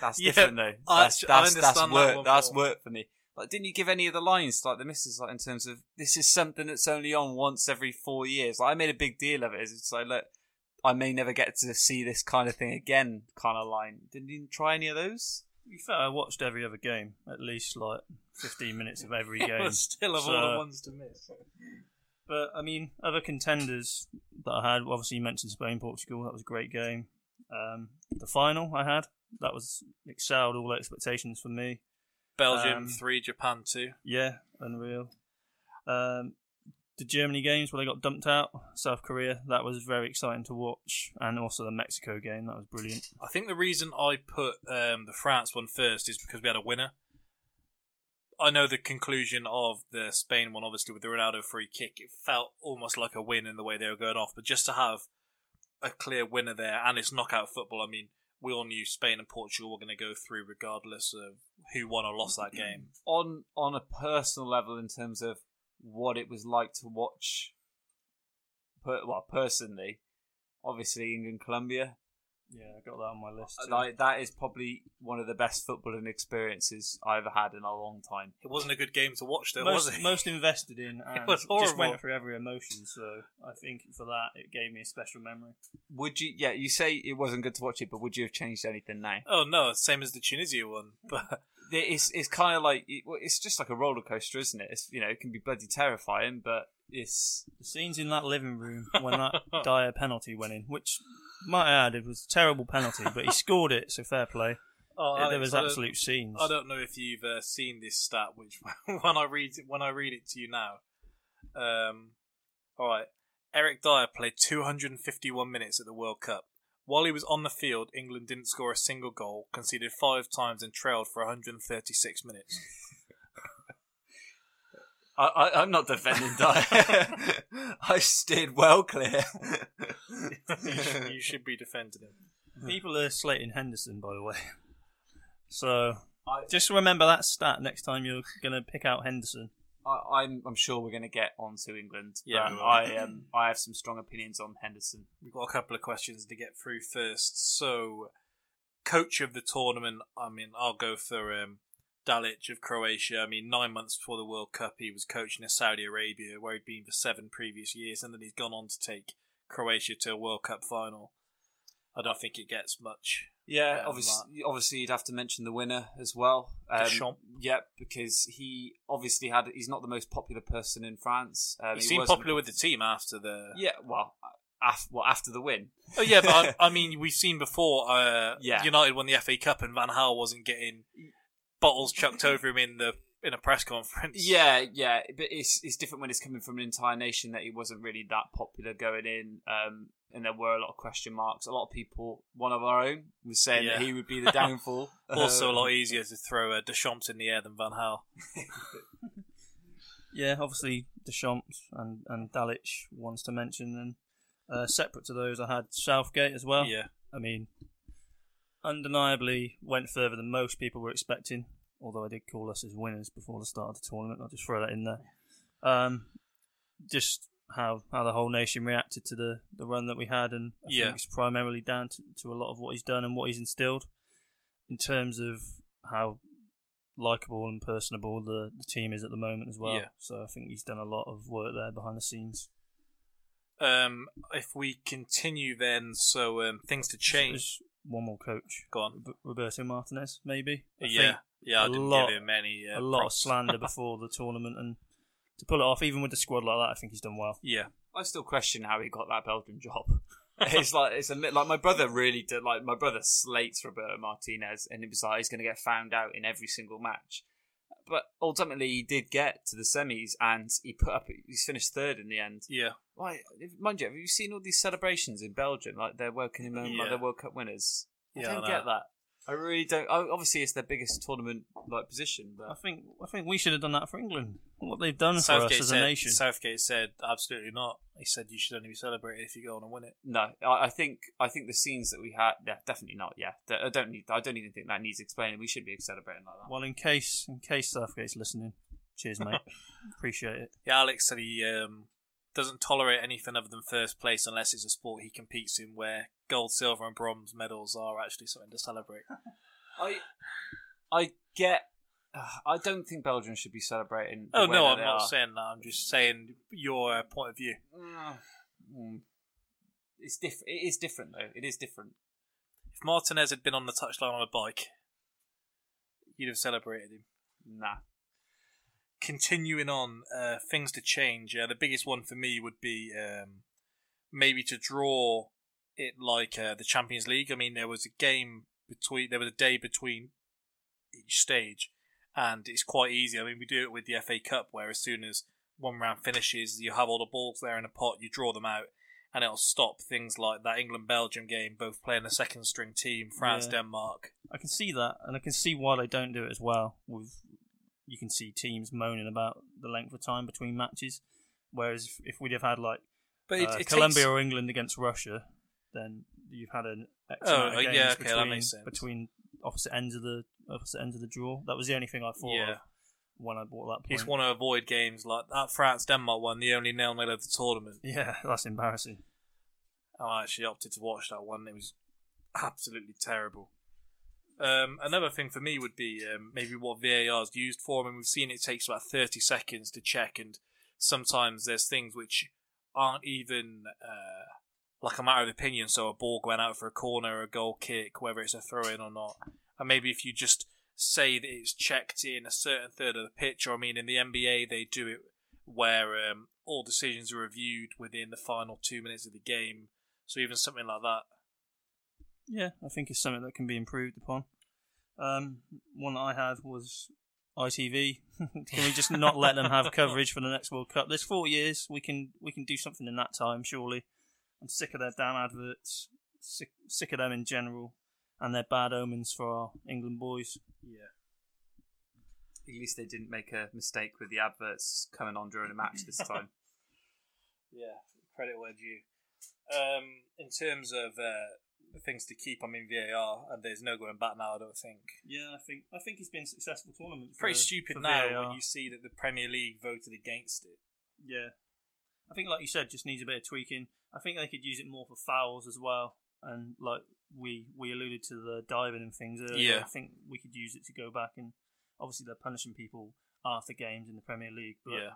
That's Yeah, different though. I- That's I that's, that's understand that one That's work for me. Like, didn't you give any of the lines like the missus like in terms of this is something that's only on once every four years? Like, I made a big deal of it. It's like, look, I may never get to see this kind of thing again. Kind of line. Didn't you try any of those? To be fair, I watched every other game, at least like 15 minutes of every game. still of So- all the ones to miss. But I mean, other contenders that I had, obviously you mentioned Spain, Portugal. That was a great game. Um, the final I had, that was excelled all expectations for me. Belgium Um, three, Japan two. Yeah, unreal. Um, the Germany games where they got dumped out, South Korea, that was very exciting to watch, and also the Mexico game, that was brilliant. I think the reason I put um, the France one first is because we had a winner. I know the conclusion of the Spain one, obviously with the Ronaldo free kick, it felt almost like a win in the way they were going off. But just to have a clear winner there, and it's knockout football. I mean, we all knew Spain and Portugal were going to go through regardless of who won or lost that mm-hmm. game. On on a personal level, in terms of what it was like to watch. Per, well, personally, obviously England Colombia. Yeah, I got that on my list. too. Like that is probably one of the best footballing experiences I've ever had in a long time. It wasn't a good game to watch, though, most, was it? most invested in and was just went through every emotion. So I think for that, it gave me a special memory. Would you? Yeah, you say it wasn't good to watch it, but would you have changed anything now? Oh no, same as the Tunisia one. But It's it's kind of like it's just like a roller coaster, isn't it? It's you know it can be bloody terrifying, but it's The scenes in that living room when that dire penalty went in, which might add, it was a terrible penalty, but he scored it, so fair play. oh, there Alex, was I absolute scenes. I don't know if you've uh, seen this stat, which when I read it, when I read it to you now. Um, all right, Eric Dier played 251 minutes at the World Cup. While he was on the field, England didn't score a single goal, conceded five times, and trailed for 136 minutes. I, I I'm not defending Dier. I steered well clear. you, should, you should be defending him. People are slating Henderson, by the way. So I- just remember that stat next time you're going to pick out Henderson. I, I'm I'm sure we're going to get on to England. Yeah, but we will. I um I have some strong opinions on Henderson. We've got a couple of questions to get through first. So, coach of the tournament, I mean, I'll go for um, Dalic of Croatia. I mean, nine months before the World Cup, he was coaching in Saudi Arabia, where he'd been for seven previous years, and then he's gone on to take Croatia to a World Cup final. I don't think it gets much. Yeah, obviously, obviously you'd have to mention the winner as well. Um, Deschamps. yeah, because he obviously had. He's not the most popular person in France. Um, He seemed wasn't- popular with the team after the. Yeah, well, af- well after the win. Oh yeah, but I, I mean, we've seen before. Uh, Yeah. United won the FA Cup, and Van Gaal wasn't getting bottles chucked over him in the in a press conference. Yeah, yeah, but it's it's different when it's coming from an entire nation that he wasn't really that popular going in, um, and there were a lot of question marks. A lot of people, one of our own, was saying that he would be the downfall. Also, a Um, lot easier to throw uh, Deschamps in the air than Van Gaal. Yeah, obviously Deschamps and and Dalic wants to mention, and uh, separate to those, I had Southgate as well. Yeah, I mean, undeniably went further than most people were expecting. Although I did call us as winners before the start of the tournament, I'll just throw that in there. Um, just how how the whole nation reacted to the, the run that we had, and I Yeah. think it's primarily down to, to a lot of what he's done and what he's instilled in terms of how likable and personable the, the team is at the moment as well. Yeah. So I think he's done a lot of work there behind the scenes. Um, if we continue, then so um, things to change. There's one more coach, Go on. Rob- Roberto Martinez, maybe. I yeah, think yeah. I a didn't lot- give him any. Uh, a lot of slander before the tournament, and to pull it off, even with the squad like that, I think he's done well. Yeah, I still question how he got that Belgian job. it's like it's a li- like my brother really did. Like my brother slates Roberto Martinez, and it was like he's going to get found out in every single match. But ultimately, he did get to the semis, and he put up. He's finished third in the end. yeah. Right, mind you, have you seen all these celebrations in Belgium? Like they're welcoming them like they're World Cup winners. I yeah, don't know. get that. I really don't. Obviously, it's their biggest tournament like position, but I but think I think we should have done that for England. What they've done for Southgate us as said, a nation. Southgate said absolutely not. He said you should only be celebrated if you go on and win it. no, I, I think I think the scenes that we had, yeah, definitely not. Yeah, I don't need. I don't even think that needs explaining. We should be celebrating like that. well, in case in case Southgate's listening, cheers, mate. Appreciate it. Yeah, Alex said he um, doesn't tolerate anything other than first place unless it's a sport he competes in where gold, silver, and bronze medals are actually something to celebrate. I I get. Uh, I don't think Belgium should be celebrating. oh no, I'm not are. saying that. I'm just saying your uh, point of view. Mm. It's different. It is different though. It is different. If Martinez had been on the touchline on a bike, you'd have celebrated him. Nah. Continuing on, uh, things to change. Uh, the biggest one for me would be um, maybe to draw it like uh, the Champions League. I mean, there was a game between, there was a day between each stage, and it's quite easy. I mean, we do it with the FA Cup, where as soon as one round finishes, you have all the balls there in a pot, you draw them out. And it'll stop things like that England Belgium game, both playing a second string team, France Yeah. Denmark. I can see that, and I can see why they don't do it as well. With you can see teams moaning about the length of time between matches, whereas if, if we'd have had like But it, uh, it Colombia takes, or England against Russia, then you've had an X Oh, amount of games yeah, okay, between, between opposite ends of the opposite ends of the draw. That was the only thing I thought Yeah. of when I bought that You just want to avoid games like that France Denmark one, the only nil nil of the tournament. Yeah, that's embarrassing. I actually opted to watch that one. It was absolutely terrible. Um, another thing for me would be um, maybe what VAR is used for. I mean, we've seen it takes about 30 seconds to check, and sometimes there's things which aren't even uh, like a matter of opinion. So a ball going out for a corner, or a goal kick, whether it's a throw in or not. And maybe if you just say that it's checked in a certain third of the pitch, or I mean, in the NBA, they do it where um, all decisions are reviewed within the final two minutes of the game. So even something like that. Yeah, I think it's something that can be improved upon. Um, one that I had was ITV. can we just not let them have coverage for the next World Cup? There's four years. We can we can do something in that time, surely. I'm sick of their damn adverts. Sick, sick of them in general, and their bad omens for our England boys. Yeah. At least they didn't make a mistake with the adverts coming on during a match this time. Yeah, credit where due. Um, in terms of uh, things to keep, I mean VAR, and there's no going back now. I don't think. Yeah, I think I think it's been a successful tournament. Pretty stupid now VAR. when you see that the Premier League voted against it. Yeah. I think, like you said, just needs a bit of tweaking. I think they could use it more for fouls as well. And like we we alluded to the diving and things earlier, Yeah. I think we could use it to go back and obviously they're punishing people after games in the Premier League. But Yeah.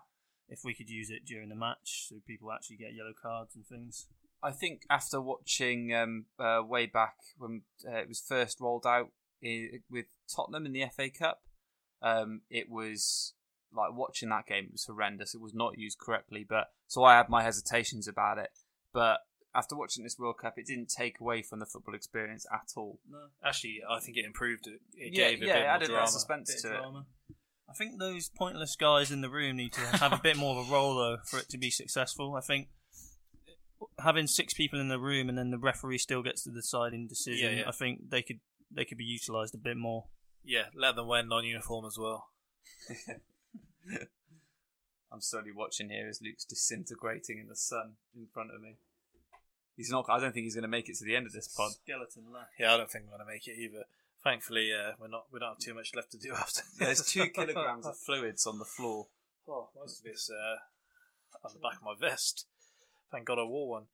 if we could use it during the match, so people actually get yellow cards and things. I think after watching um, uh, way back when uh, it was first rolled out i with Tottenham in the FA Cup, um, it was like watching that game. It was horrendous. It was not used correctly, but so I had my hesitations about it. But after watching this World Cup, it didn't take away from the football experience at all. No. Actually, I think it improved it. It Yeah, gave a yeah, bit it added that suspense Bit to it. I think those pointless guys in the room need to have a bit more of a role though for it to be successful. I think having six people in the room and then the referee still gets the deciding decision. Yeah, yeah. I think they could they could be utilised a bit more. Yeah, let them wear non-uniform as well. I'm slowly watching here as Luke's disintegrating in the sun in front of me. He's not. I don't think he's going to make it to the end of this pod. Skeleton left. Yeah, I don't think we're going to make it either. Thankfully, uh, we're not. We don't have too much left to do after. There's two kilograms of fluids on the floor. Oh, most of it's uh, on the back of my vest. Thank God I wore one.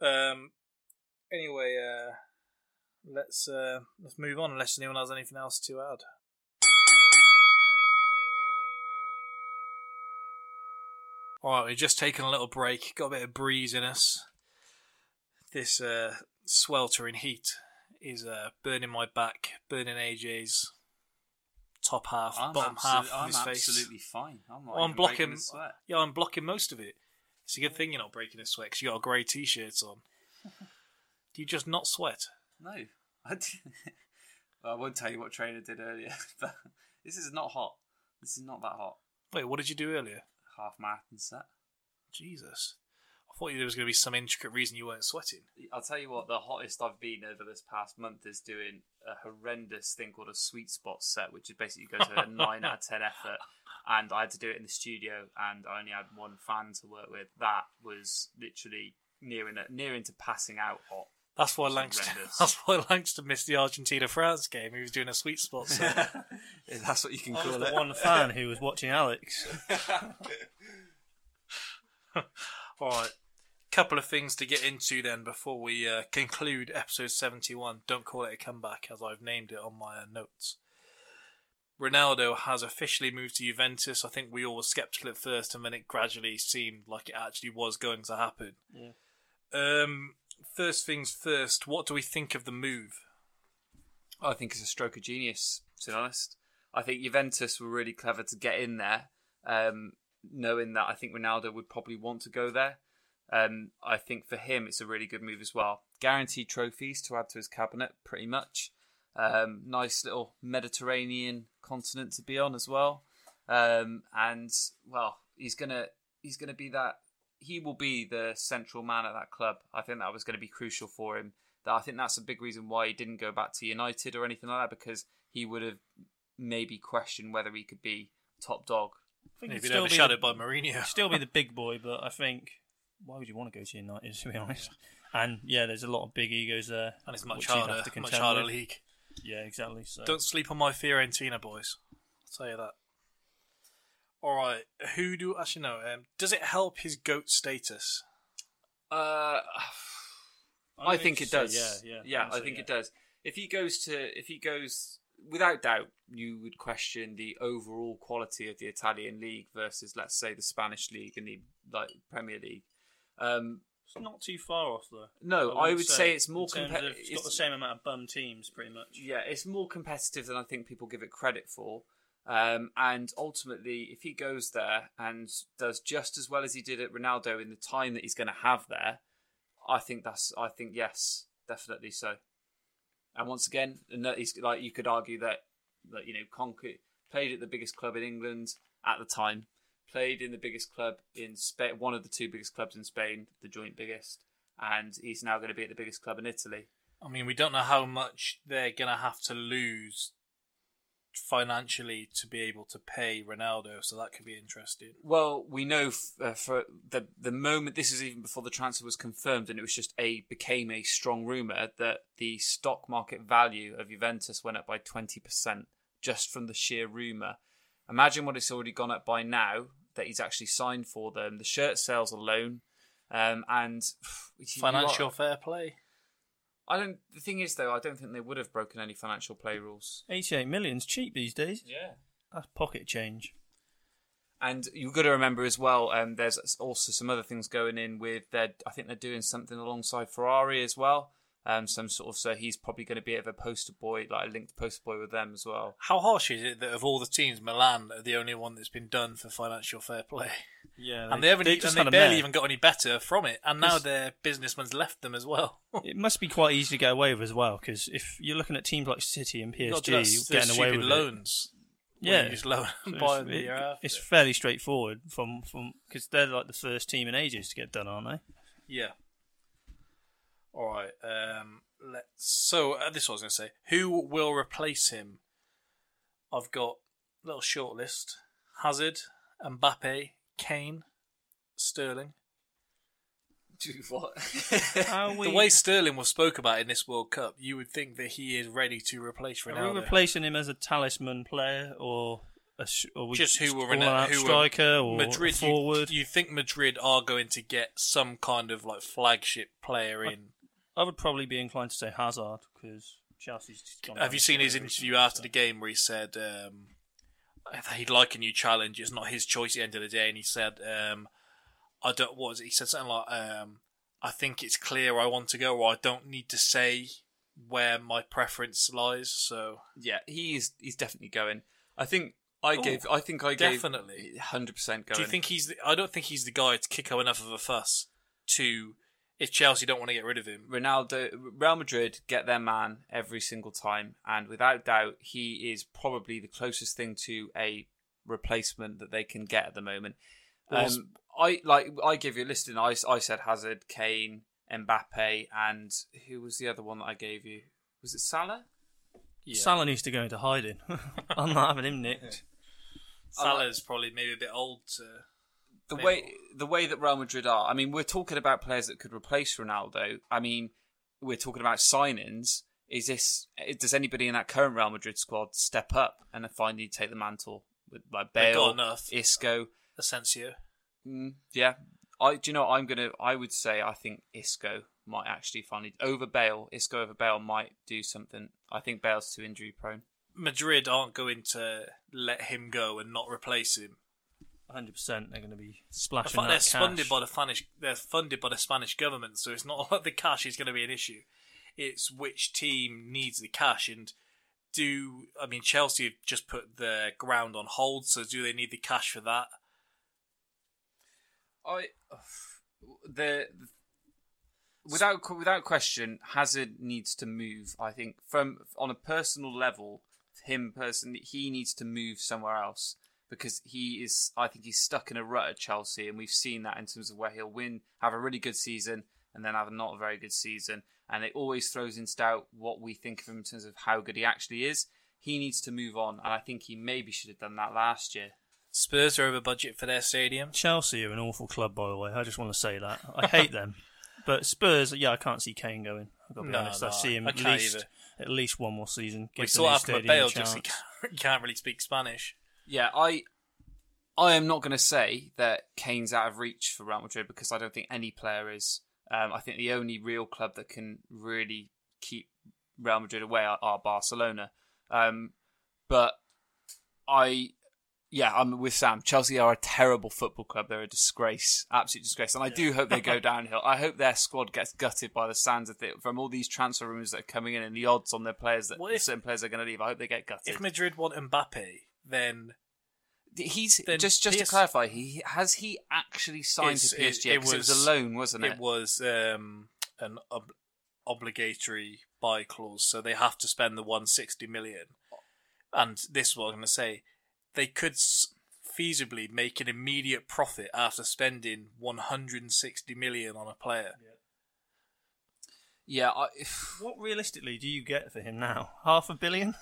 Um. Anyway, uh, let's uh, let's move on. Unless anyone has anything else to add. All right, we've just taken a little break. Got a bit of breeze in us. This uh, sweltering heat is uh, burning my back, burning AJ's top half, I'm, bottom half of I'm his face. absolutely fine. I'm not Well, I'm even breaking blocking. a sweat. Yeah, I'm blocking most of it. It's a good thing you're not breaking a sweat because you got a grey t-shirt on. Do you just not sweat? No, I, well, I won't tell you what trainer did earlier, but this is not hot. This is not that hot. Wait, what did you do earlier? Half marathon set. Jesus, I thought there was going to be some intricate reason you weren't sweating. I'll tell you what, the hottest I've been over this past month is doing a horrendous thing called a sweet spot set, which is basically you go to a 9 out of 10 effort. And I had to do it in the studio, and I only had one fan to work with. That was literally nearing nearing to passing out hot. That's why Langston. horrendous. That's why Langston missed the Argentina France game. He was doing a sweet spot. So. That's what you can I call the it. one fan who was watching Alex. All right. Couple of things to get into then before we uh, conclude episode 71. Don't call it a comeback, as I've named it on my uh, notes. Ronaldo has officially moved to Juventus. I think we all were skeptical at first, and then it gradually seemed like it actually was going to happen. Yeah. Um, first things first, what do we think of the move? I think it's a stroke of genius, to be honest. I think Juventus were really clever to get in there, um, knowing that I think Ronaldo would probably want to go there. Um, I think for him, it's a really good move as well. Guaranteed trophies to add to his cabinet, pretty much. Um, nice little Mediterranean continent to be on as well. Um, and well, he's gonna he's gonna be that. He will be the central man at that club. I think that was going to be crucial for him. That I think that's a big reason why he didn't go back to United or anything like that because he would have maybe questioned whether he could be top dog. I think Maybe he'd still be overshadowed the- by Mourinho. still be the big boy, but I think why would you want to go to United? To be honest, and yeah, there's a lot of big egos there, And it's much which you'd have harder, to much contend harder with. league. Yeah, exactly. So Don't sleep on my Fiorentina, boys. I'll tell you that. All right, who do actually know? Um, does it help his goat status? Uh, I think it so, does. Yeah, yeah, yeah. I so, think yeah. it does. If he goes to, if he goes, without doubt, you would question the overall quality of the Italian league versus, let's say, the Spanish league and the like Premier League. Um, It's not too far off though. No, I wouldn't would say it's more in terms compe- of- It's got the same amount of bum teams, pretty much. yeah, it's more competitive than I think people give it credit for. Um, and ultimately, if he goes there and does just as well as he did at Ronaldo in the time that he's going to have there, I think that's. I think yes, definitely so. And once again, and that like you could argue that, that you know, Conquer played at the biggest club in England at the time, played in the biggest club in Spain, one of the two biggest clubs in Spain, the joint biggest, and he's now going to be at the biggest club in Italy. I mean, we don't know how much they're gonna have to lose financially to be able to pay Ronaldo, so that could be interesting. Well, we know f- uh, for the the moment this is even before the transfer was confirmed, and it was just a became a strong rumor that the stock market value of Juventus went up by twenty percent just from the sheer rumor. Imagine what it's already gone up by now that he's actually signed for them. The shirt sales alone, um, and Financial fair play. I don't. The thing is, though, I don't think they would have broken any financial play rules. 88 million's cheap these days. Yeah. That's pocket change. And you've got to remember as well, um, there's also some other things going in with their. I think they're doing something alongside Ferrari as well. Um, some sort of so he's probably going to be a bit of a poster boy, like a linked poster boy with them as well. How harsh is it that of all the teams, Milan are the only one that's been done for financial fair play? Yeah, and they haven't, just and they barely even got any better from it. And now their businessman's left them as well. It must be quite easy to get away with as well, because if you're looking at teams like City and PSG to do that- getting away with loans. Yeah, you just loan So it's, the it- year after. it's fairly straightforward from from because they're like the first team in ages to get done, aren't they? Yeah. All right. Um, let's. So uh, this is I was going to say. Who will replace him? I've got a little short list: Hazard, Mbappe, Kane, Sterling. Do what? We, The way Sterling was spoke about in this World Cup, you would think that he is ready to replace Ronaldo. are we replacing him as a talisman player or a sh- or we Just who were calling Ronaldo- out who were striker or Madrid? forward? You, you think Madrid are going to get some kind of like flagship player in? I would probably be inclined to say Hazard because Chelsea's. Just gone Have you seen his interview after the game where he said um, that he'd like a new challenge? It's not his choice at the end of the day, and he said, um, "I don't." What was it? He said something like, um, "I think it's clear I want to go, or I don't need to say where my preference lies." So yeah, he's he's definitely going. I think I Oh, gave. I think I gave definitely. hundred percent going. do you think he's? The, I don't think he's the guy to kick up enough of a fuss to. If Chelsea don't want to get rid of him, Ronaldo, Real Madrid get their man every single time, and without doubt, he is probably the closest thing to a replacement that they can get at the moment. Um, I like I give you a list, and I, I said Hazard, Kane, Mbappe, and who was the other one that I gave you? Was it Salah? yeah. Salah needs to go into hiding. I'm not having him nicked. Salah's probably maybe a bit old to. The way the way that Real Madrid are. I mean, we're talking about players that could replace Ronaldo. I mean, we're talking about signings. Is this? Does anybody in that current Real Madrid squad step up and finally take the mantle with like Bale, enough. Isco? Asensio. Mm, yeah, I do you know. I'm gonna. I would say I think Isco might actually finally over Bale. Isco over Bale might do something. I think Bale's too injury prone. Madrid aren't going to let him go and not replace him. 100. percent They're going to be In splashing fact, that they're cash. funded by the Spanish. They're funded by the Spanish government, so it's not like the cash is going to be an issue. It's which team needs the cash, and do I mean Chelsea have just put the ground on hold? So do they need the cash for that? I the without without question, Hazard needs to move. I think from on a personal level, him personally, he needs to move somewhere else because he is. I think he's stuck in a rut at Chelsea, and we've seen that in terms of where he'll win, have a really good season, and then have a not a very good season, and it always throws into doubt what we think of him in terms of how good he actually is. He needs to move on, and I think he maybe should have done that last year. Spurs are over budget for their stadium. Chelsea are an awful club, by the way. I just want to say that. I hate them. But Spurs, yeah, I can't see Kane going. I've got to be No, honest. no, I see him I at least either. at least one more season. We Give the saw new what happened with stadium Bale. Just he chance. can't, he can't really speak Spanish. Yeah, I I am not going to say that Kane's out of reach for Real Madrid because I don't think any player is. Um, I think the only real club that can really keep Real Madrid away are, are Barcelona. Um, but I, yeah, I'm with Sam. Chelsea are a terrible football club. They're a disgrace, absolute disgrace. And I do hope they go downhill. I hope their squad gets gutted by the sands of it from all these transfer rumours that are coming in and the odds on their players that if- certain players are going to leave. I hope they get gutted. If Madrid want Mbappe, then He's Then just just PS to clarify. He has he actually signed It's- to PSG? it it, was was- a loan, wasn't it? it was um, an ob- obligatory buy clause, so they have to spend the 160 million. And this is what I'm going to say: they could s- feasibly make an immediate profit after spending 160 million on a player. Yeah, I, What realistically do you get for him now? Half a billion?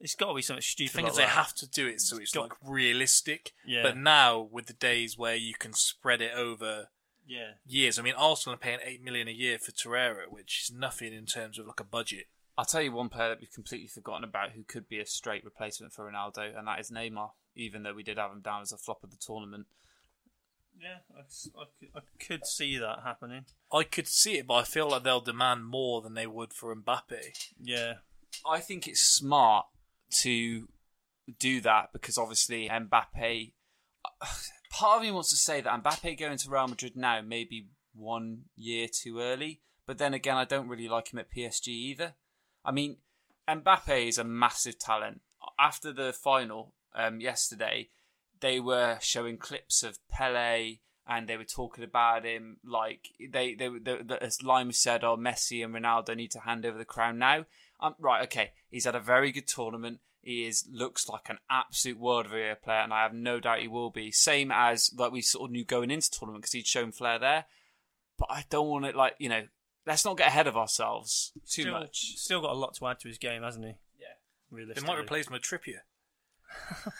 It's got to be something The stupid thing like is, they have to do it so it's got- like realistic. Yeah. But now, with the days where you can spread it over Yeah. years, I mean, Arsenal are paying eight million a year for Torreira, which is nothing in terms of like a budget. I'll tell you one player that we've completely forgotten about who could be a straight replacement for Ronaldo, and that is Neymar. Even though we did have him down as a flop of the tournament. Yeah, I, s- I could- I could see that happening. I could see it, but I feel like they'll demand more than they would for Mbappe. Yeah. I think it's smart to do that because obviously Mbappe. Part of me wants to say that Mbappe going to Real Madrid now may be one year too early, but then again, I don't really like him at PSG either. I mean, Mbappe is a massive talent. After the final um, yesterday, they were showing clips of Pele and they were talking about him like they they, they, they as Lima said, "Oh, Messi and Ronaldo need to hand over the crown now." Um, right, okay, he's had a very good tournament. He is looks like an absolute world renowned player, and I have no doubt he will be. Same as like we sort of knew going into tournament because he'd shown flair there. But I don't want it like you know. Let's not get ahead of ourselves too still, much. Still got a lot to add to his game, hasn't he? Yeah. They Realistically. might replace him with Trippier.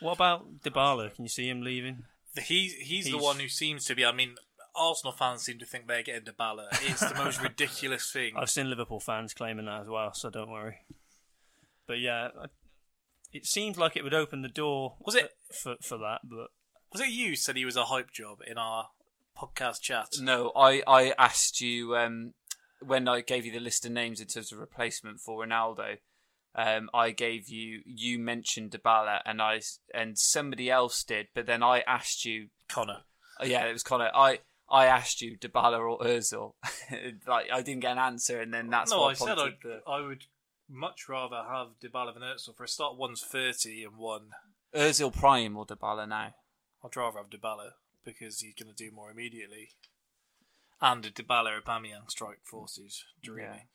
What about Dybala? Can you see him leaving? The- He, he's, the one who seems to be. I mean, Arsenal fans seem to think they're getting Dybala. It's the most ridiculous thing. I've seen Liverpool fans claiming that as well, so don't worry. But yeah, it seemed like it would open the door. Was it- for for that? But Was it you said he was a hype job in our podcast chat? No, I, I asked you um, when I gave you the list of names in terms of replacement for Ronaldo. Um, I gave you you mentioned Dybala and I s- and somebody else did, but then I asked you. Connor. oh, Yeah, it was Connor. I I asked you Dybala or Özil. like I didn't get an answer, and then that's no, I said I'd, the I would much rather have Dybala than Özil. For a start, one's 30 and one. Özil prime or Dybala now. I'd rather have Dybala because he's going to do more immediately. And a Dybala Aubameyang strike forces dreaming.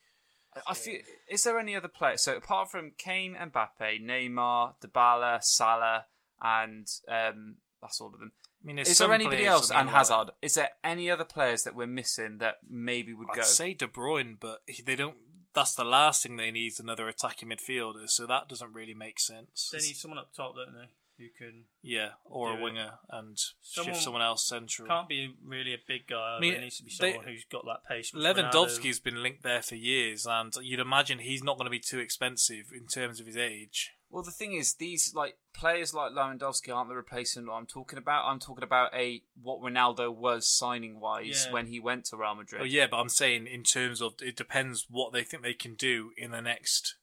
I feel. Is there any other players? So apart from Kane, Mbappe, Neymar, Dybala, Salah, and um, that's all of them. I mean, Is there anybody else I mean, and like- Hazard? Is there any other players that we're missing that maybe would go? I'd say De Bruyne, but they don't. That's the last thing they need is another attacking midfielder, so that doesn't really make sense. they need someone up top, don't they? Who can yeah, or do a it. winger and Someone- shift someone else central. can't be really a big guy. I mean, it needs to be they- someone who's got that pace. which Lewandowski's been linked there for years, and you'd imagine he's not going to be too expensive in terms of his age. Well, the thing is, these like players like Lewandowski aren't the replacement I'm talking about. I'm talking about a what Ronaldo was signing wise Yeah. when he went to Real Madrid. Oh yeah, but I'm saying in terms of it depends what they think they can do in the next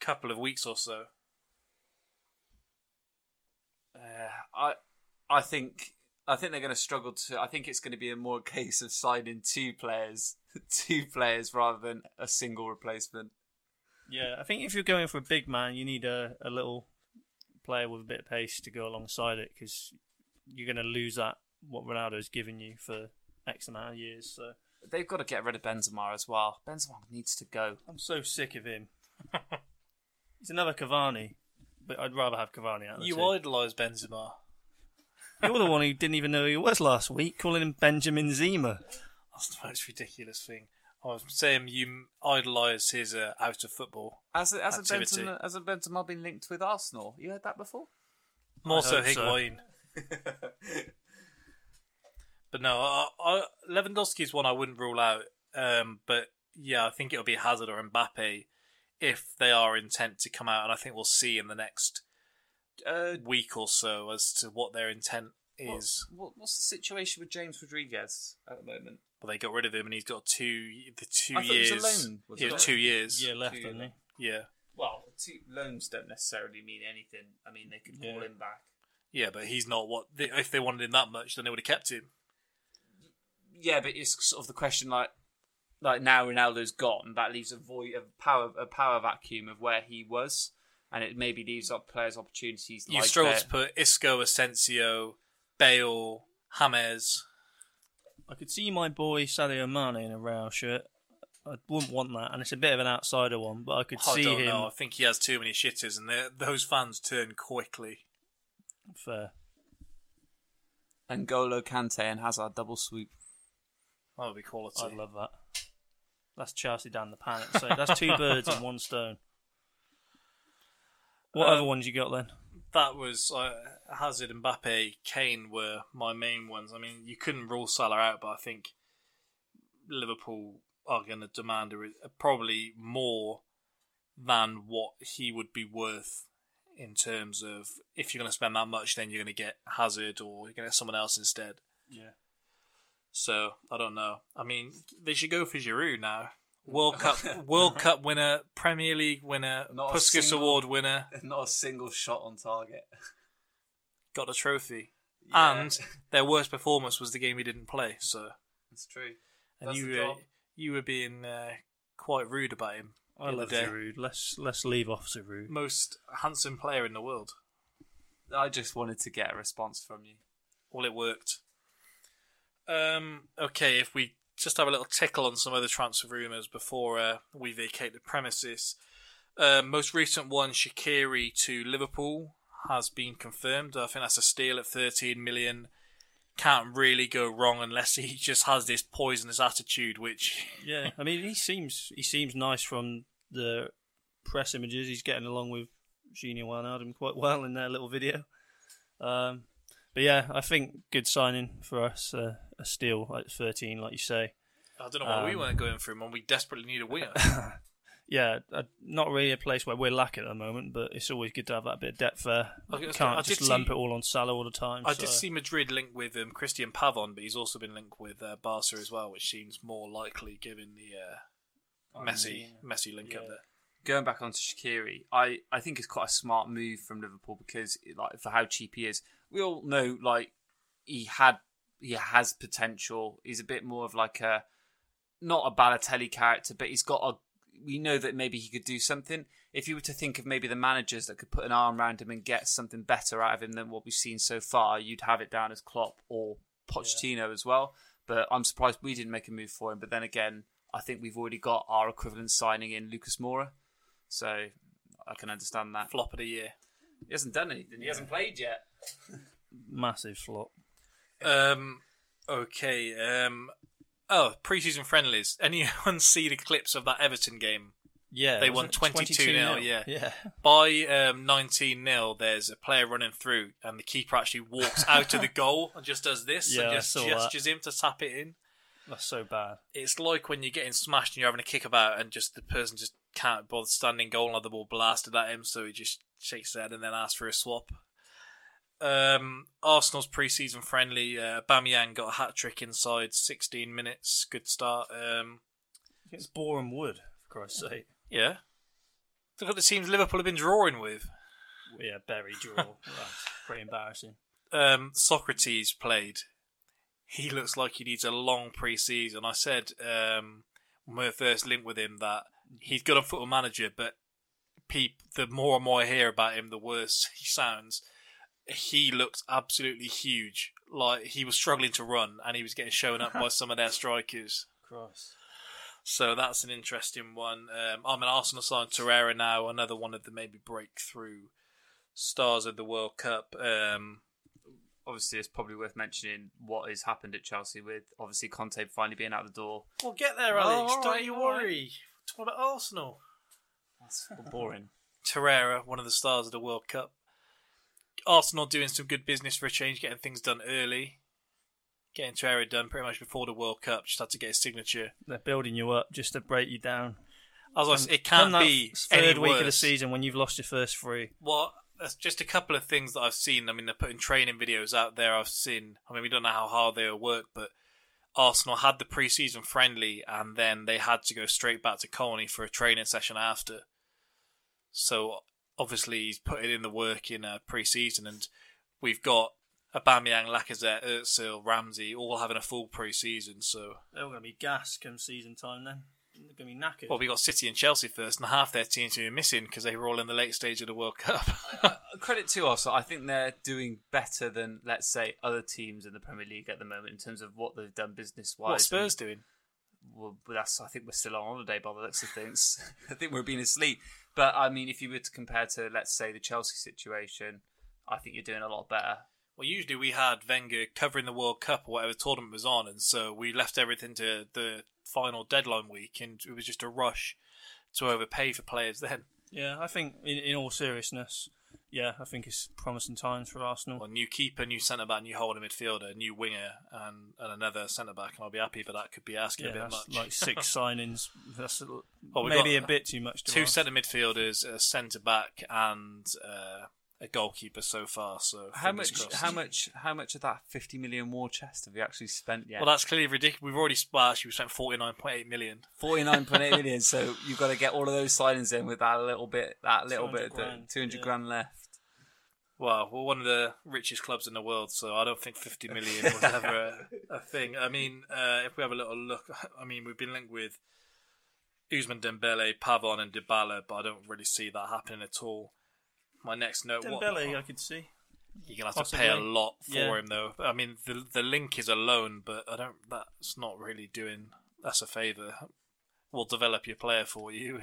couple of weeks or so. Uh, I I think I think they're going to struggle to. I think it's going to be a more case of signing two players, two players rather than a single replacement. Yeah, I think if you're going for a big man, you need a, a little player with a bit of pace to go alongside it because you're going to lose that what Ronaldo's given you for X amount of years. So They've got to get rid of Benzema as well. Benzema needs to go. I'm so sick of him. He's another Cavani, but I'd rather have Cavani out. Of the You idolise Benzema. You're the one who didn't even know who he was last week, calling him Benjamin Zima. That's the most ridiculous thing. I was saying you idolise his uh, out of football. Has has Activity. Benzema, has Benzema been linked with Arsenal? You heard that before? More I so hope so. Higuain. but no, I, I, Lewandowski's one I wouldn't rule out. Um, but yeah, I think it'll be Hazard or Mbappe if they are intent to come out, and I think we'll see in the next Uh, week or so as to what their intent is. what, what, what's the situation with James Rodriguez at the moment? But they got rid of him, and he's got two the two I thought he was years. a loan, was he it? has two years. Yeah, left, Two- didn't he? yeah, Well, two loans don't necessarily mean anything. I mean, they could call Yeah. him back. yeah, but he's not what. They, if they wanted him that much, then they would have kept him. Yeah, but it's sort of the question like, like now Ronaldo's gone, that leaves a void of power, a power vacuum of where he was, and it maybe leaves up players opportunities. You like struggle to put Isco, Asensio, Bale, James. I could see my boy Sadio Mane in a Real shirt. I wouldn't want that, and it's a bit of an outsider one, but I could I see don't him. know. I think he has too many shitters, and those fans turn quickly. Fair. and Golo Kante and Hazard double swoop. That would be quality. I'd love that. That's Chelsea down the pan. So that's two birds in one stone. What Um, other ones you got then? That was uh, Hazard, Mbappe, Kane were my main ones. I mean, you couldn't rule Salah out, but I think Liverpool are going to demand a, probably more than what he would be worth in terms of if you're going to spend that much, then you're going to get Hazard or you're going to get someone else instead. Yeah. So I don't know. I mean, they should go for Giroud now. World Cup, World Cup winner, Premier League winner, Not Puskas single- Award winner, Not a single shot on target. got a trophy. Yeah. and their worst performance was the game he didn't play. So, It's true. and That's you the were job. you were being uh, quite rude about him. I the other love day. Giroud. Let's let's leave off Giroud. Most handsome player in the world. I just wanted to get a response from you. Well, it worked. Um. Okay, if we just have a little tickle on some other transfer rumours before uh, we vacate the premises. Uh, most recent one, Shaqiri to Liverpool, has been confirmed. I think that's a steal at 13 million. Can't really go wrong unless he just has this poisonous attitude, which Yeah, I mean, he seems he seems nice from the press images. He's getting along with Gini Wijnaldum quite well in their little video. Um, but yeah, I think good signing for us. Uh, a steal like thirteen, like you say. I don't know why we Um, weren't going for him when we desperately need a winger. Yeah, uh, not really a place where we're lacking at the moment, but it's always good to have that bit of depth there. I was gonna say, Can't I just did lump see- it all on Salah all the time. I so- did see Madrid linked with um, Cristian Pavón, but he's also been linked with uh, Barca as well, which seems more likely given the uh, Messi Messi link up there. going back onto Shaqiri, I, I think it's quite a smart move from Liverpool because like for how cheap he is, we all know like he had he has potential. He's a bit more of like a not a Balotelli character, but he's got a. We know that maybe he could do something. If you were to think of maybe the managers that could put an arm around him and get something better out of him than what we've seen so far, you'd have it down as Klopp or Pochettino as well. But I'm surprised we didn't make a move for him. But then again, I think we've already got our equivalent signing in Lucas Moura. So I can understand that. Flop of the year. He hasn't done anything. He hasn't played yet. massive flop. Um, okay. Um, oh, preseason friendlies. Anyone see the clips of that Everton game? Yeah, They won 22 nil, yeah. yeah. By um, 19 0, there's a player running through, and the keeper actually walks out of the goal and just does this Yeah, and just gestures him to tap it in. That's so bad. It's like when you're getting smashed and you're having a kick about, and just the person just can't bother standing goal and the ball blasted at him, so he just shakes his head and then asks for a swap. Um, Arsenal's pre-season friendly. Uh, Aubameyang got a hat trick inside 16 minutes. Good start. Um, It's Boreham Wood, for Christ's sake. yeah. Look at the teams Liverpool have been drawing with. Yeah, Bury draw. That's pretty embarrassing. um, Sokratis played, he looks like he needs a long pre-season. I said um, when we first linked with him that he's good on Football Manager, but peep, the more and more I hear about him, the worse he sounds. He looked absolutely huge. Like he was struggling to run, and he was getting shown up by some of their strikers. Christ. So that's an interesting one. Um, I'm an Arsenal side. Torreira now, another one of the maybe breakthrough stars of the World Cup. Um, Obviously, it's probably worth mentioning what has happened at Chelsea with obviously Conte finally being out the door. We'll get there, Oh, Alex. all Don't right, you all right. worry. Talk about Arsenal. That's boring. Torreira, one of the stars of the World Cup. Arsenal doing some good business for a change, getting things done early. Getting Torreira done pretty much before the World Cup. Just had to get his signature. They're building you up just to break you down. As I said, it can't be third any week of the season when you've lost your first three. Well, that's just a couple of things that I've seen. I mean, they're putting training videos out there. I've seen. I mean, we don't know how hard they will work, but Arsenal had the pre-season friendly, and then they had to go straight back to Colney for a training session after. So obviously, he's putting in the work in uh, pre-season, and we've got Aubameyang, Lacazette, Özil, Ramsey all having a full pre-season. So They're all going to be gas come season time then. They're going to be knackered. well, we got City and Chelsea first, and half their teams are missing because they were all in the late stage of the World Cup. Credit to Arsenal. I think they're doing better than, let's say, other teams in the Premier League at the moment in terms of what they've done business wise. what Spurs doing? Well, but that's I think we're still on holiday by the looks of things. I think we're being asleep. But I mean, if you were to compare to let's say the Chelsea situation, I think you're doing a lot better. Well, usually we had Wenger covering the World Cup or whatever tournament was on, and so we left everything to the final deadline week, and it was just a rush to overpay for players then. yeah, I think in, in all seriousness, yeah, I think it's promising times for Arsenal. Well, new keeper, new centre back, new holding midfielder, new winger, and, and another centre back, and I'll be happy, but that could be asking yeah, a bit that's much. like six signings. That's a, Well, maybe a bit too much. To Two ask. centre midfielders, a centre back, and uh, a goalkeeper so far. So How much? crossed. How much? How much of that 50 million war chest have you actually spent yet? Well, that's clearly ridiculous. We've already well, actually we spent forty nine point eight million. 49.8 million. So you've got to get all of those signings in with that little bit, that little 200 bit, grand, of 200 yeah. grand left. Well, we're one of the richest clubs in the world, so I don't think 50 million was ever a, a thing. I mean, uh, if we have a little look, I mean, we've been linked with Ousmane Dembele, Pavon, and Dybala, but I don't really see that happening at all. My next note, what- Dembele, I could see. You're gonna have to pay a lot for Yeah. him, though. I mean, the the link is a loan, but I don't. That's not really doing us a favour. We'll develop your player for you.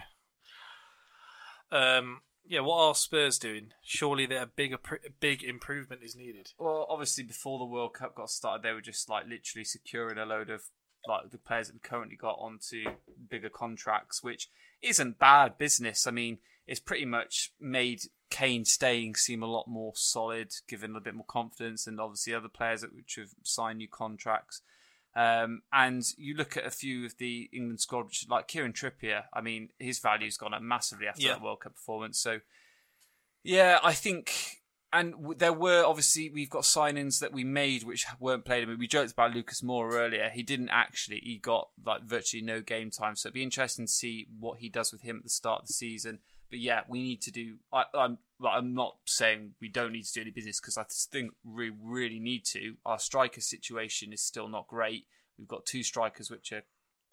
Um, yeah. What are Spurs doing? Surely their big big improvement is needed. Well, obviously, before the World Cup got started, they were just like literally securing a load of like the players that currently got onto bigger contracts, which isn't bad business. I mean, it's pretty much made Kane staying seem a lot more solid, given a bit more confidence, and obviously other players that which have signed new contracts. Um, and you look at a few of the England squad, which, like Kieran Trippier. I mean, his value's gone up massively after Yeah. that World Cup performance. So, yeah, I think, and w- there were obviously we've got signings that we made which weren't played. I mean, we joked about Lucas Moura earlier. He didn't actually. He got like virtually no game time. So it'd be interesting to see what he does with him at the start of the season. But yeah, we need to do. I, I'm like, I'm not saying we don't need to do any business because I think we really need to. Our striker situation is still not great. We've got two strikers which are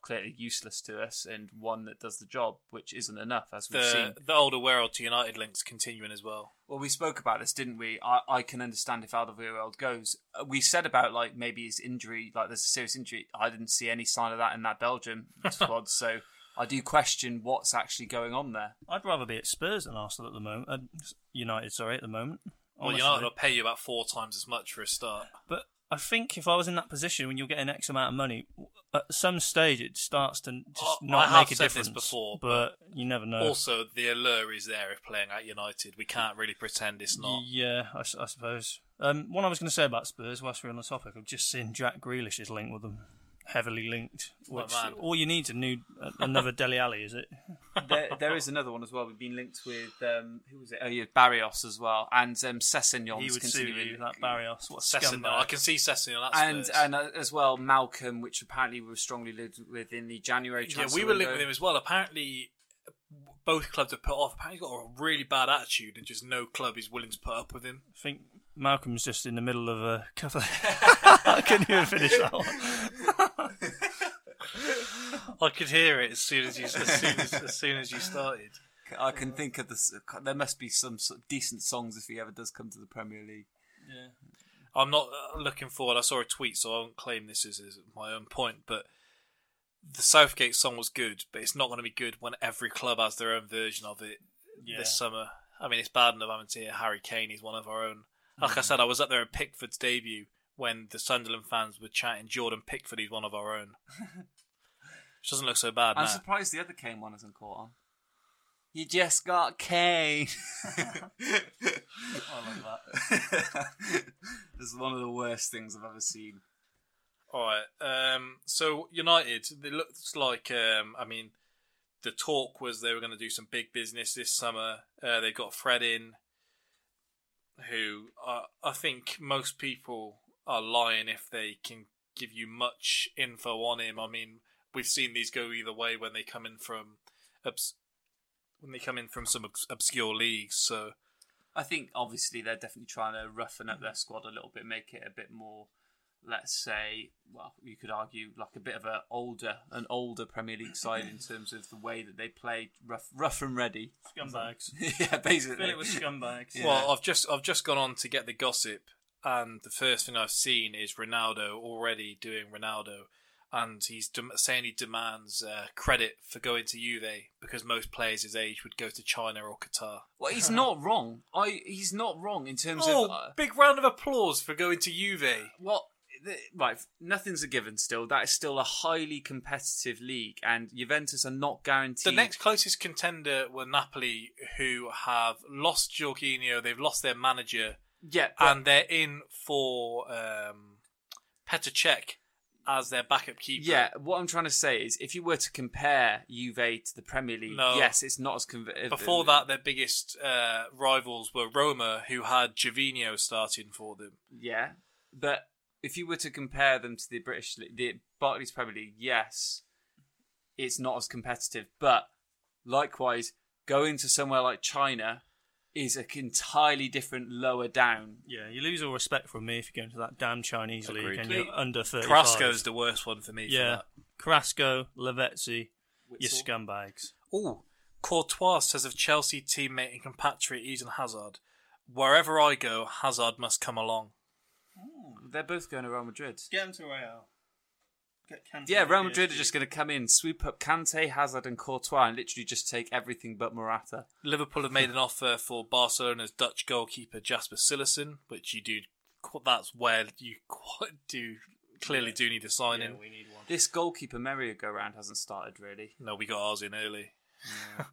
clearly useless to us, and one that does the job, which isn't enough as we've seen. The the Alderweireld to United links continuing as well. Well, we spoke about this, didn't we? I, I can understand if Alderweireld goes. Uh, We said about like maybe his injury, like there's a serious injury. I didn't see any sign of that in that Belgium squad, so I do question what's actually going on there. I'd rather be at Spurs than Arsenal at the moment. Uh, United, sorry, at the moment. Well, honestly. United will pay you about four times as much for a start. But I think if I was in that position when you're getting X amount of money, at some stage it starts to just Oh, not I have make a said this difference. before, but you never know. Also, the allure is there if playing at United. We can't really pretend it's not. Yeah, I suppose. Um, what I was going to say about Spurs, whilst we're on the topic, I've just seen Jack Grealish is linked with them, heavily linked. My Which all you need is a new another Dele Alli, is it? there, there is another one as well. We've been linked with um, who was it? Oh yeah, Barrios as well, and um, he would continuing. you, that Barrios. What scumbag. I can see Sessegnon. That's and and uh, as well Malcom, which apparently we were strongly linked with in the January yeah, we were linked with him as well. Apparently, both clubs have put off. Apparently, he's got a really bad attitude, and just no club is willing to put up with him. I think Malcolm's just in the middle of a couple. I couldn't even finish that one. I could hear it as soon as you as soon as, as soon as you started. I can think of this. There must be some sort of decent songs if he ever does come to the Premier League. Yeah, I'm not uh, looking forward. I saw a tweet, so I won't claim this is, as my own point, but the Southgate song was good, but it's not going to be good when every club has their own version of it Yeah. this summer. I mean, it's bad enough having to hear Harry Kane. He's one of our own. Like I said, I was up there at Pickford's debut when the Sunderland fans were chanting Jordan Pickford. He's one of our own. Which doesn't look so bad I'm now. surprised the other Kane one hasn't caught on. You just got Kane. I love that. this is one of the worst things I've ever seen. All right. Um, so United, it looks like. Um, I mean, the talk was they were going to do some big business this summer. Uh, they got Fred in, who uh, I think most people are lying if they can give you much info on him. I mean, we've seen these go either way when they come in from obs- when they come in from some obs- obscure leagues. So I think obviously they're definitely trying to roughen up their squad a little bit, make it a bit more, let's say, well, you could argue like a bit of a older, an older Premier League side in terms of the way that they play, rough, rough and ready. Scumbags. yeah, basically. Fill it with scumbags. Well, I've just I've just gone on to get the gossip, and the first thing I've seen is Ronaldo already doing Ronaldo, and he's dem- saying he demands uh, credit for going to Juve because most players his age would go to China or Qatar. Well, he's not wrong. I he's not wrong in terms Oh, of uh, big round of applause for going to Juve. Well, the- Right, nothing's a given. Still, that is still a highly competitive league, and Juventus are not guaranteed. The next closest contender were Napoli, who have lost Jorginho. They've lost their manager, yeah, but- and they're in for um, Petr Cech as their backup keeper. Yeah, what I'm trying to say is, if you were to compare Juve to the Premier League, No. yes, it's not as conv- Before that, their biggest uh, rivals were Roma, who had Gervinho starting for them. yeah. But if you were to compare them to the British, League- the Barclays Premier League, yes, it's not as competitive. But likewise, going to somewhere like China is an entirely different lower down. Yeah, you lose all respect from me if you go into that damn Chinese league Agreed. and you're under 35. Carrasco's the worst one for me. Yeah, Carrasco, Lavezzi, you scumbags. For that. Ooh, Courtois says of Chelsea teammate and compatriot Eden Hazard, wherever I go, Hazard must come along. Hmm, they're both going to Real Madrid. Get him to Real. Get Kante Yeah, Real Madrid are just going to come in, sweep up Kante, Hazard, and Courtois, and literally just take everything but Morata. Liverpool have made an offer for Barcelona's Dutch goalkeeper Jasper Cillessen, which you do. That's where you quite do clearly do need a sign Yeah, in. we need one. This goalkeeper merry-go-round hasn't started really. No, we got ours in early.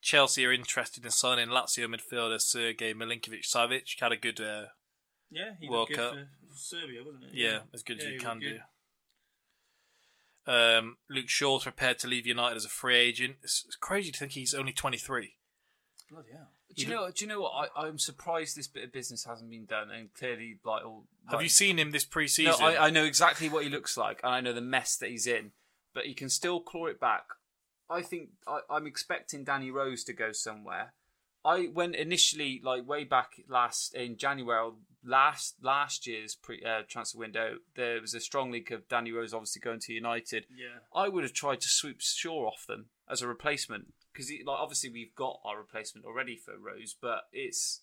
Chelsea are interested in signing Lazio midfielder Sergei Milinkovic-Savic. Had a good, uh, Yeah, he World good Cup. for Serbia, wasn't it? yeah, as good as you can was do. Good. Um, Luke Shaw's prepared to leave United as a free agent. It's, it's crazy to think he's only 23. Bloody hell. Do you know? Do you know what? I, I'm surprised this bit of business hasn't been done, and clearly, like, all. Have you seen him this No, pre-season? I, I know exactly what he looks like, and I know the mess that he's in, but he can still claw it back. I think I, I'm expecting Danny Rose to go somewhere. I went initially, like way back last in January, last last year's pre, uh, transfer window. There was a strong link of Danny Rose obviously going to United. Yeah. I would have tried to sweep Shaw off them as a replacement because, like, obviously we've got our replacement already for Rose, but it's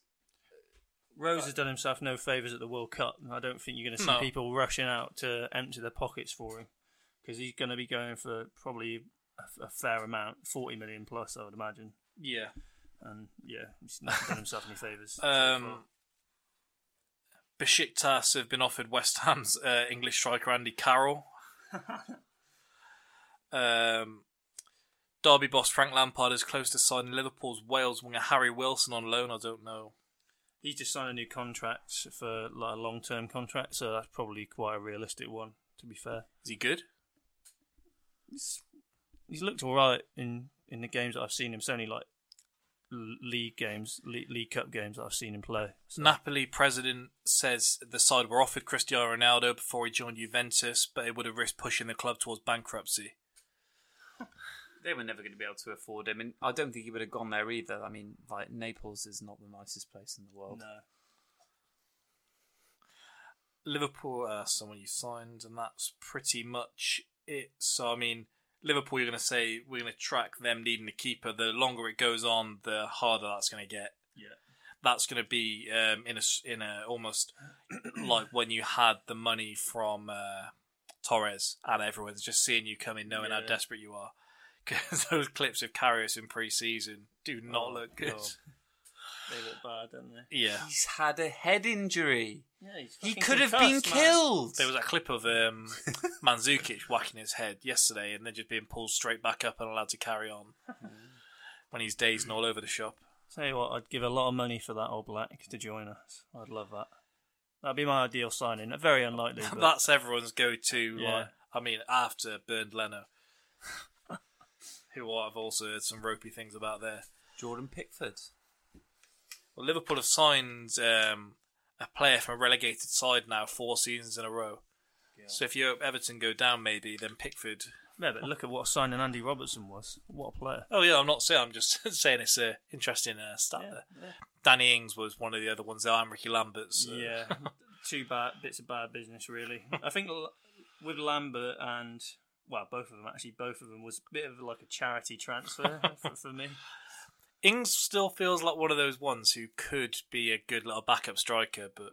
Rose has done himself no favours at the World Cup. And I don't think you're going to see No. people rushing out to empty their pockets for him because he's going to be going for probably a, a fair amount, 40 million plus, I would imagine. yeah. And yeah, he's not done himself any favours. Um. Besiktas have been offered West Ham's uh, English striker Andy Carroll. um, Derby boss Frank Lampard is close to signing Liverpool's Wales winger Harry Wilson on loan. I don't know. He's just signed a new contract for like a long term contract, so that's probably quite a realistic one, to be fair. Is he good? He's, he's looked all right in, in the games that I've seen him. It's only like league games, league, league cup games that I've seen him play. So, Napoli president says the side were offered Cristiano Ronaldo before he joined Juventus, but it would have risked pushing the club towards bankruptcy. they were never going to be able to afford him, and I don't think he would have gone there either. I mean, like Naples is not the nicest place in the world. no. Liverpool, uh, someone you signed, and that's pretty much it. So, I mean, Liverpool, you're going to say we're going to track them needing a keeper. The longer it goes on, the harder that's going to get. Yeah. That's going to be um, in a in a almost like when you had the money from uh, Torres, and everyone's just seeing you come in, knowing how desperate you are. Because those clips of Karius in pre-season do not Oh, look good. God. They look bad, don't they? Yeah. He's had a head injury. Yeah, he's He fucking could have been concussed, man. killed. There was a clip of um, Mandzukic whacking his head yesterday and then just being pulled straight back up and allowed to carry on when he's dazed and all over the shop. Tell you what, I'd give a lot of money for that Oblak to join us. I'd love that. That'd be my ideal signing. Very unlikely. But That's everyone's go-to. Yeah. Like, I mean, after Bernd Leno, who I've also heard some ropey things about there. Jordan Pickford. Well, Liverpool have signed um, a player from a relegated side now four seasons in a row. So if you Everton go down, maybe then Pickford. yeah, but look at what signing Andy Robertson was. What a player. Oh yeah, I'm not saying. I'm just saying it's a interesting uh, stat there. Danny Ings was one of the other ones. There, I'm Ricky Lambert. So. Yeah, two bad bits of bad business, really. I think with Lambert and well, both of them actually, both of them was a bit of like a charity transfer for, for me. Ings still feels like one of those ones who could be a good little backup striker, but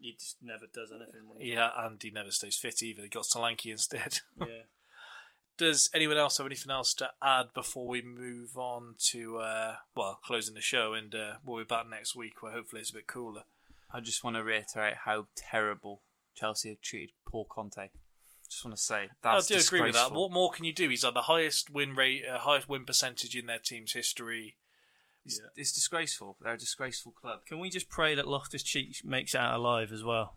He just never does anything. Yeah, and he never stays fit either. He got Solanke instead. yeah. Does anyone else have anything else to add before we move on to uh, well closing the show? And uh, we'll be back next week where hopefully it's a bit cooler. I just want to reiterate how terrible Chelsea have treated Paul Conte. Just want to say that's I do agree with that. What more can you do? He's had the highest win rate, uh, highest win percentage in their team's history. It's, it's disgraceful. They're a disgraceful club. Can we just pray that Loftus Cheek makes it out alive as well?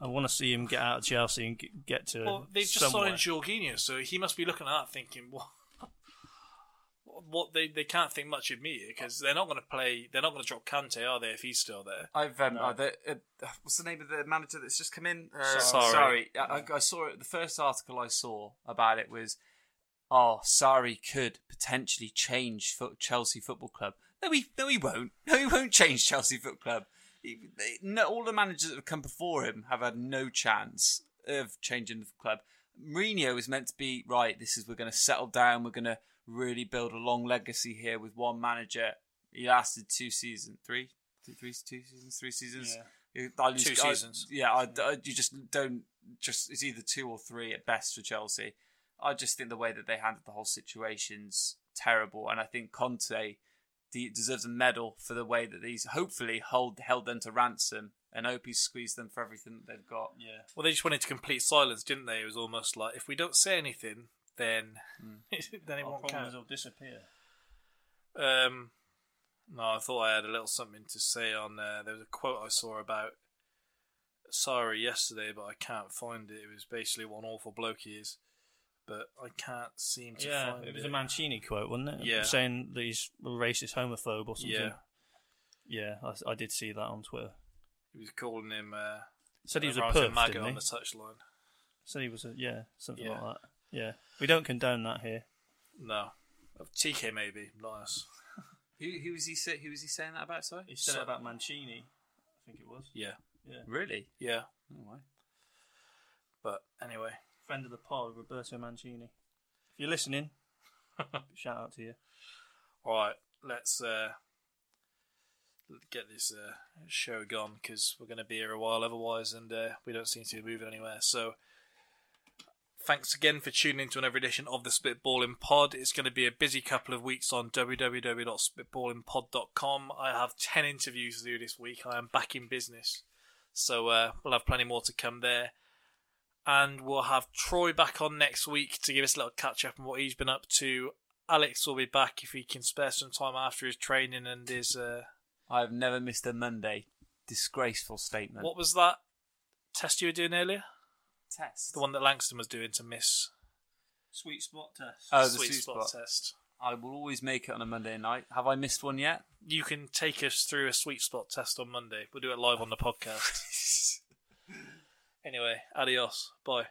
I want to see him get out of Chelsea and get, get to. Well, they've just somewhere. signed Jorginho, so he must be looking at that thinking, what? What they they can't think much of me because they're not going to play. They're not going to drop Kante, are they? If he's still there, I've um, uh, the, uh, what's the name of the manager that's just come in? Uh, Sarri. Sorry, I, I saw it. The first article I saw about it was, "Oh, Sarri could potentially change fo- Chelsea Football Club." No, he no, he won't. No, he won't change Chelsea Football Club. He, they, no, all the managers that have come before him have had no chance of changing the club. Mourinho is meant to be right. This is we're going to settle down. We're going to really build a long legacy here with one manager. He lasted two seasons, three, Two, three, two seasons, three seasons. Yeah. I lose- Two I- seasons. yeah, I, I- you just don't. Just it's either two or three at best for Chelsea. I just think the way that they handled the whole situation's terrible, and I think Conte deserves a medal for the way that he's hopefully hold, held them to ransom, and hope he's squeezed them for everything that they've got. Yeah. Well, they just wanted to complete silence, didn't they? It was almost like if we don't say anything, then then it Our won't problems count. will disappear. Um, no, I thought I had a little something to say on uh, there was a quote I saw about Sarri yesterday, but I can't find it. It was basically one awful bloke he is, but I can't seem to Yeah, find it it. was a Mancini quote, wasn't it? Yeah. Saying that he's a racist homophobe or something. Yeah, Yeah, I, I did see that on Twitter. he was calling him. Uh, Said he was a perf, maggot didn't on the touchline. Said he was a yeah, something Yeah. like that. Yeah, we don't condone that here. No, TK maybe, not us. Who, who was he? Say, who was he saying that about? Sorry. He said it about Mancini. I think it was. Yeah, Yeah, Really? yeah. Oh, wow. But anyway, friend of the pod, Roberto Mancini. If you're listening, shout out to you. all right, let's uh, get this uh, show gone because we're going to be here a while otherwise, and uh, we don't seem to be moving anywhere. So, thanks again for tuning into another edition of the Spitballing Pod. It's going to be a busy couple of weeks on www.spitballingpod.com. I have 10 interviews to do this week. I am back in business. So, uh, we'll have plenty more to come there. And we'll have Troy back on next week to give us a little catch up on what he's been up to. Alex will be back if he can spare some time after his training and his. Uh, I've never missed a Monday. Disgraceful statement. what was that test you were doing earlier? test? The one that Langston was doing to miss Sweet spot test. Oh, the sweet, sweet spot, spot. test. I will always make it on a Monday night. Have I missed one yet? You can take us through a sweet spot test on Monday. We'll do it live on the podcast. anyway, adios. Bye.